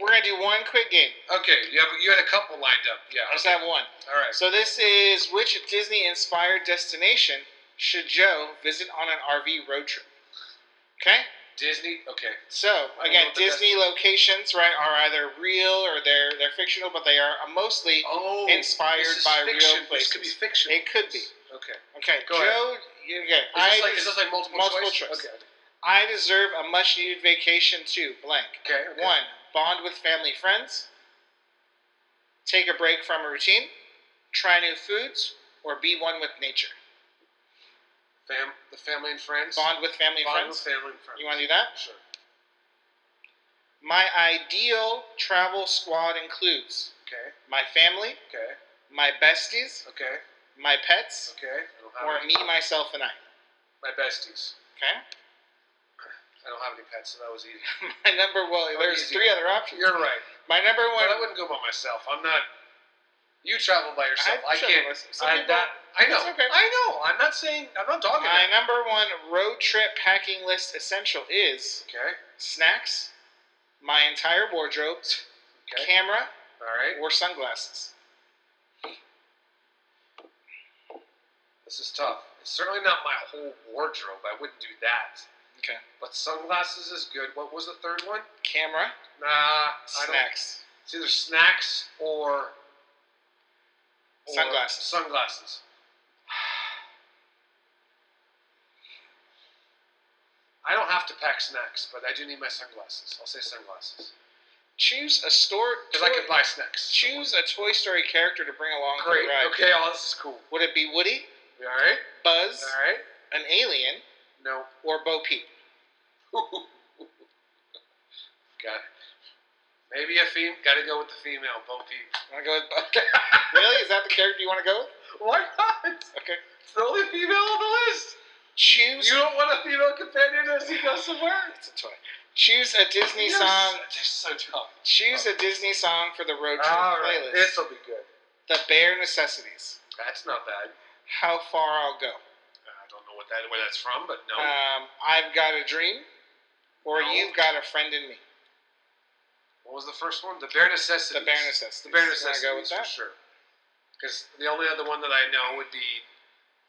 Speaker 1: We're gonna do one quick game.
Speaker 2: Okay. You have you had a couple lined up. Yeah.
Speaker 1: I just
Speaker 2: okay.
Speaker 1: have one.
Speaker 2: All right.
Speaker 1: So this is which Disney-inspired destination should Joe visit on an RV road trip? Okay.
Speaker 2: Disney. Okay.
Speaker 1: So
Speaker 2: I don't know
Speaker 1: again, Disney locations, right, are either real or they're they're fictional, but they are mostly
Speaker 2: Oh.
Speaker 1: inspired by
Speaker 2: fiction.
Speaker 1: real places.
Speaker 2: This could be fiction.
Speaker 1: It could be.
Speaker 2: Okay.
Speaker 1: Okay,
Speaker 2: Go
Speaker 1: Joe. you- Okay,
Speaker 2: Is
Speaker 1: I
Speaker 2: this, like, is this like multiple,
Speaker 1: multiple
Speaker 2: choice?
Speaker 1: choice.
Speaker 2: Okay.
Speaker 1: I deserve a much needed vacation too. Blank.
Speaker 2: Okay. okay.
Speaker 1: One, bond with family friends. Take a break from a routine. Try new foods, or be one with nature.
Speaker 2: Fam, the family and friends.
Speaker 1: Bond with family and
Speaker 2: Bond
Speaker 1: friends.
Speaker 2: with family and friends.
Speaker 1: You want to do that?
Speaker 2: Sure.
Speaker 1: My ideal travel squad includes
Speaker 2: Okay.
Speaker 1: my family,
Speaker 2: Okay.
Speaker 1: my besties,
Speaker 2: Okay.
Speaker 1: my pets,
Speaker 2: Okay. I don't have
Speaker 1: or me, myself, and I.
Speaker 2: My besties.
Speaker 1: Okay.
Speaker 2: I don't have any pets, so that was easy. *laughs*
Speaker 1: My number. Well, there's
Speaker 2: easy.
Speaker 1: three other options.
Speaker 2: You're right.
Speaker 1: My number one.
Speaker 2: But I wouldn't go by myself. I'm not. You travel by yourself. I,
Speaker 1: I've
Speaker 2: can't.
Speaker 1: Some
Speaker 2: I, I know.
Speaker 1: okay.
Speaker 2: I know. I'm not saying. I'm not talking.
Speaker 1: My number one road trip packing list essential is
Speaker 2: Okay.
Speaker 1: snacks, my entire wardrobe,
Speaker 2: Okay.
Speaker 1: camera,
Speaker 2: All right.
Speaker 1: or sunglasses.
Speaker 2: This is tough. It's certainly not my whole wardrobe. I wouldn't do that.
Speaker 1: Okay.
Speaker 2: But sunglasses is good. What was the third one?
Speaker 1: Camera,
Speaker 2: Nah.
Speaker 1: Snacks.
Speaker 2: It's either snacks or, or
Speaker 1: Sunglasses.
Speaker 2: Sunglasses. *sighs* I don't have to pack snacks, but I do need my sunglasses. I'll say sunglasses
Speaker 1: Choose a store.
Speaker 2: because I can buy snacks.
Speaker 1: Choose a Toy Story character to bring along for
Speaker 2: Great.
Speaker 1: the ride.
Speaker 2: Okay. Oh, this is cool.
Speaker 1: Would it be Woody,
Speaker 2: All right.
Speaker 1: Buzz,
Speaker 2: All right.
Speaker 1: an alien,
Speaker 2: No.
Speaker 1: or Bo Peep?
Speaker 2: Got it. Maybe a fem. Got to go with the female. Bo Peep.
Speaker 1: Want to go with Bo? *laughs* really? Is that the character you want to go with?
Speaker 2: Why not?
Speaker 1: Okay.
Speaker 2: It's the only female on the list.
Speaker 1: Choose.
Speaker 2: You don't want a female companion as he goes somewhere?
Speaker 1: It's a toy. Choose a Disney
Speaker 2: You're
Speaker 1: song.
Speaker 2: so- so tough.
Speaker 1: Choose a Disney song for the road trip
Speaker 2: All right.
Speaker 1: playlist.
Speaker 2: This will be good.
Speaker 1: the bare necessities.
Speaker 2: That's not bad.
Speaker 1: How far I'll go.
Speaker 2: I don't know what that where that's from, but no.
Speaker 1: Um, I've got a dream, or
Speaker 2: No.
Speaker 1: you've got a friend in me.
Speaker 2: what was the first one? The bare necessities.
Speaker 1: The bare necessities.
Speaker 2: The bare necessities
Speaker 1: go with
Speaker 2: for
Speaker 1: that?
Speaker 2: sure. Because the only other one that I know would be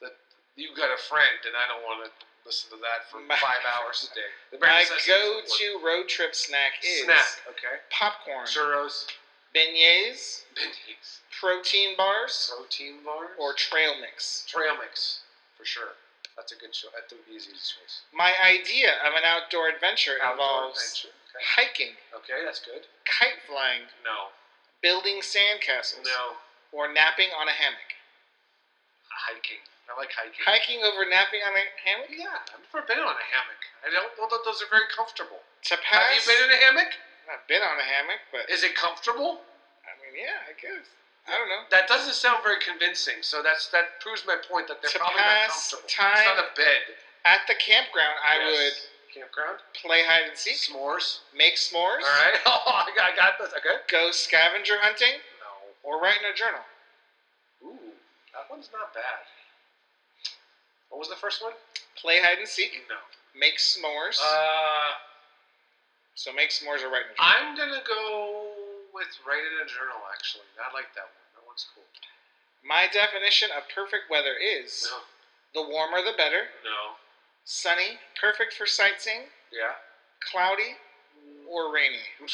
Speaker 2: that you've got a friend, and I don't want to listen to that for *laughs*
Speaker 1: My-
Speaker 2: five hours a day. The bare
Speaker 1: My
Speaker 2: necessities is the
Speaker 1: go-to road trip snack is
Speaker 2: snack. Okay.
Speaker 1: popcorn,
Speaker 2: Churros,
Speaker 1: beignets,
Speaker 2: bendies,
Speaker 1: protein bars,
Speaker 2: protein bars,
Speaker 1: or trail mix.
Speaker 2: trail mix for sure. That's a good choice. That's the easiest choice.
Speaker 1: My idea of an outdoor adventure
Speaker 2: Outdoor
Speaker 1: involves
Speaker 2: adventure. Okay.
Speaker 1: hiking,
Speaker 2: okay, that's good.
Speaker 1: kite flying,
Speaker 2: No,
Speaker 1: building sandcastles,
Speaker 2: no,
Speaker 1: or napping on a hammock.
Speaker 2: hiking. I like hiking.
Speaker 1: Hiking over napping on a hammock?
Speaker 2: Yeah, I've never been on a hammock. I don't know that those are very comfortable.
Speaker 1: To pass,
Speaker 2: Have you been in a hammock?
Speaker 1: I've been on a hammock, but
Speaker 2: Is it comfortable?
Speaker 1: I mean, yeah, I guess. I don't know.
Speaker 2: That doesn't sound very convincing. So that's that proves my point that they're
Speaker 1: To
Speaker 2: probably not comfortable.
Speaker 1: time-
Speaker 2: It's not a bed.
Speaker 1: At the campground, I
Speaker 2: Yes.
Speaker 1: would
Speaker 2: campground
Speaker 1: play hide and seek,
Speaker 2: s'mores.
Speaker 1: make s'mores,
Speaker 2: All right. *laughs* Oh, I got, I got this. Okay.
Speaker 1: go scavenger hunting,
Speaker 2: No.
Speaker 1: or write in a journal.
Speaker 2: Ooh, that one's not bad. What was the first one?
Speaker 1: Play hide and seek,
Speaker 2: No.
Speaker 1: make s'mores.
Speaker 2: Uh,
Speaker 1: so make s'mores or write in a journal.
Speaker 2: I'm gonna go with write in a journal. Actually, I like that one. That one's cool.
Speaker 1: My definition of perfect weather is
Speaker 2: No.
Speaker 1: the warmer the better.
Speaker 2: No.
Speaker 1: Sunny, perfect for sightseeing.
Speaker 2: Yeah.
Speaker 1: Cloudy, or rainy. *laughs*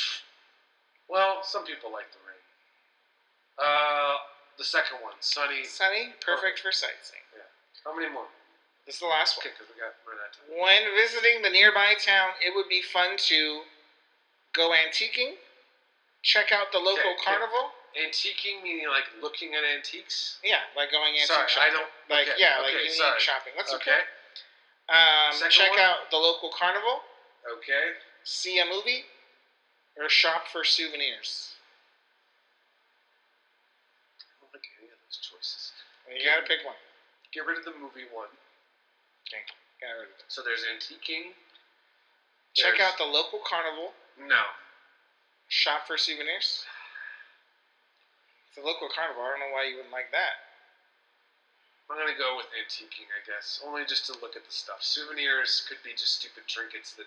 Speaker 2: Well, some people like the rain. Uh, the second one, sunny.
Speaker 1: Sunny, perfect for sightseeing. Yeah.
Speaker 2: How many more?
Speaker 1: This is the last one.
Speaker 2: Okay, because we got run out.
Speaker 1: When visiting the nearby town, it would be fun to go antiquing, check out the local
Speaker 2: okay.
Speaker 1: carnival.
Speaker 2: Antiquing meaning like looking at antiques.
Speaker 1: Yeah, like going antique
Speaker 2: Sorry, I don't.
Speaker 1: Like
Speaker 2: okay,
Speaker 1: yeah,
Speaker 2: okay,
Speaker 1: like unique
Speaker 2: sorry.
Speaker 1: shopping. That's okay.
Speaker 2: Okay.
Speaker 1: Um,
Speaker 2: Second
Speaker 1: check
Speaker 2: one?
Speaker 1: out the local carnival,
Speaker 2: Okay.
Speaker 1: see a movie, or shop for souvenirs.
Speaker 2: I don't like any of those choices.
Speaker 1: You gotta pick one.
Speaker 2: Get rid of the movie one.
Speaker 1: Okay, Get rid of it.
Speaker 2: So there's antiquing.
Speaker 1: Check
Speaker 2: There's-
Speaker 1: out the local carnival,
Speaker 2: No.
Speaker 1: Shop for souvenirs. It's a local carnival. I don't know why you wouldn't like that.
Speaker 2: I'm gonna go with antiquing, I guess. Only just to look at the stuff. Souvenirs could be just stupid trinkets that,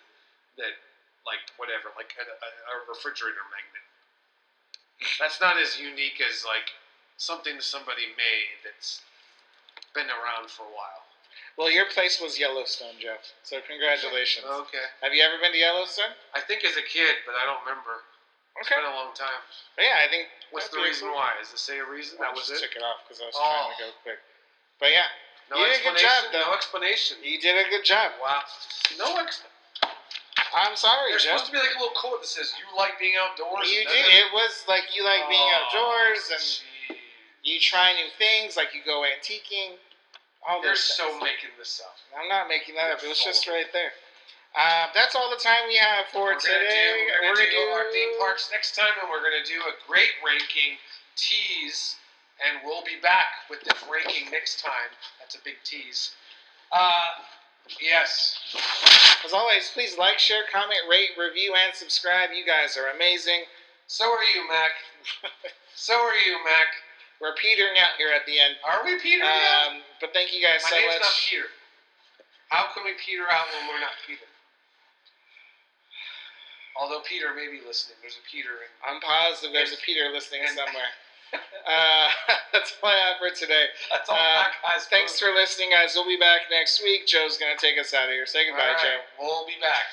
Speaker 2: that, like whatever, like a, a, a refrigerator magnet. That's not as unique as like something somebody made that's been around for a while.
Speaker 1: Well, your place was Yellowstone, Jeff. So congratulations.
Speaker 2: Okay.
Speaker 1: Have you ever been to Yellowstone?
Speaker 2: I think as a kid, but I don't remember. It's
Speaker 1: Okay.
Speaker 2: been a long time.
Speaker 1: But yeah, I think.
Speaker 2: What's the reason why? Is it say a reason?
Speaker 1: I
Speaker 2: That was
Speaker 1: just
Speaker 2: it.
Speaker 1: took it off because I was
Speaker 2: Oh.
Speaker 1: trying to go oh. quick. But yeah,
Speaker 2: No
Speaker 1: You did a good
Speaker 2: explanation.
Speaker 1: job, though.
Speaker 2: No explanation.
Speaker 1: you did a good job.
Speaker 2: Wow. No explanation.
Speaker 1: I'm sorry,
Speaker 2: There's supposed to be like a little quote that says you like being outdoors.
Speaker 1: You
Speaker 2: and that
Speaker 1: It was like you like being
Speaker 2: Oh,
Speaker 1: outdoors and
Speaker 2: gee.
Speaker 1: you try new things, like you go antiquing. All
Speaker 2: You're
Speaker 1: those
Speaker 2: so
Speaker 1: things.
Speaker 2: making this up.
Speaker 1: I'm not making that up. It was just right there. Uh, that's all the time we have for
Speaker 2: we're
Speaker 1: today.
Speaker 2: Gonna do, we're, gonna do, our theme parks next time, and we're gonna do a great ranking tease, and we'll be back with this ranking next time. That's a big tease. Uh, yes.
Speaker 1: As always, please like, share, comment, rate, review, and subscribe. You guys are amazing.
Speaker 2: So are you, Mac. So are you, Mac. *laughs*
Speaker 1: We're petering out here at the end.
Speaker 2: Are we petering?
Speaker 1: Um, but thank you guys
Speaker 2: My
Speaker 1: so
Speaker 2: name's
Speaker 1: much.
Speaker 2: not Peter. How can we peter out when we're not Peter? Although Peter may be listening. There's a Peter in
Speaker 1: I'm positive there's a Peter listening somewhere. *laughs* Uh, *laughs* that's all I have for today.
Speaker 2: That's all
Speaker 1: Uh,
Speaker 2: has.
Speaker 1: Thanks for listening, guys. We'll be back next week. Joe's going to take us out of here. Say goodbye,
Speaker 2: right,
Speaker 1: Joe.
Speaker 2: We'll be back.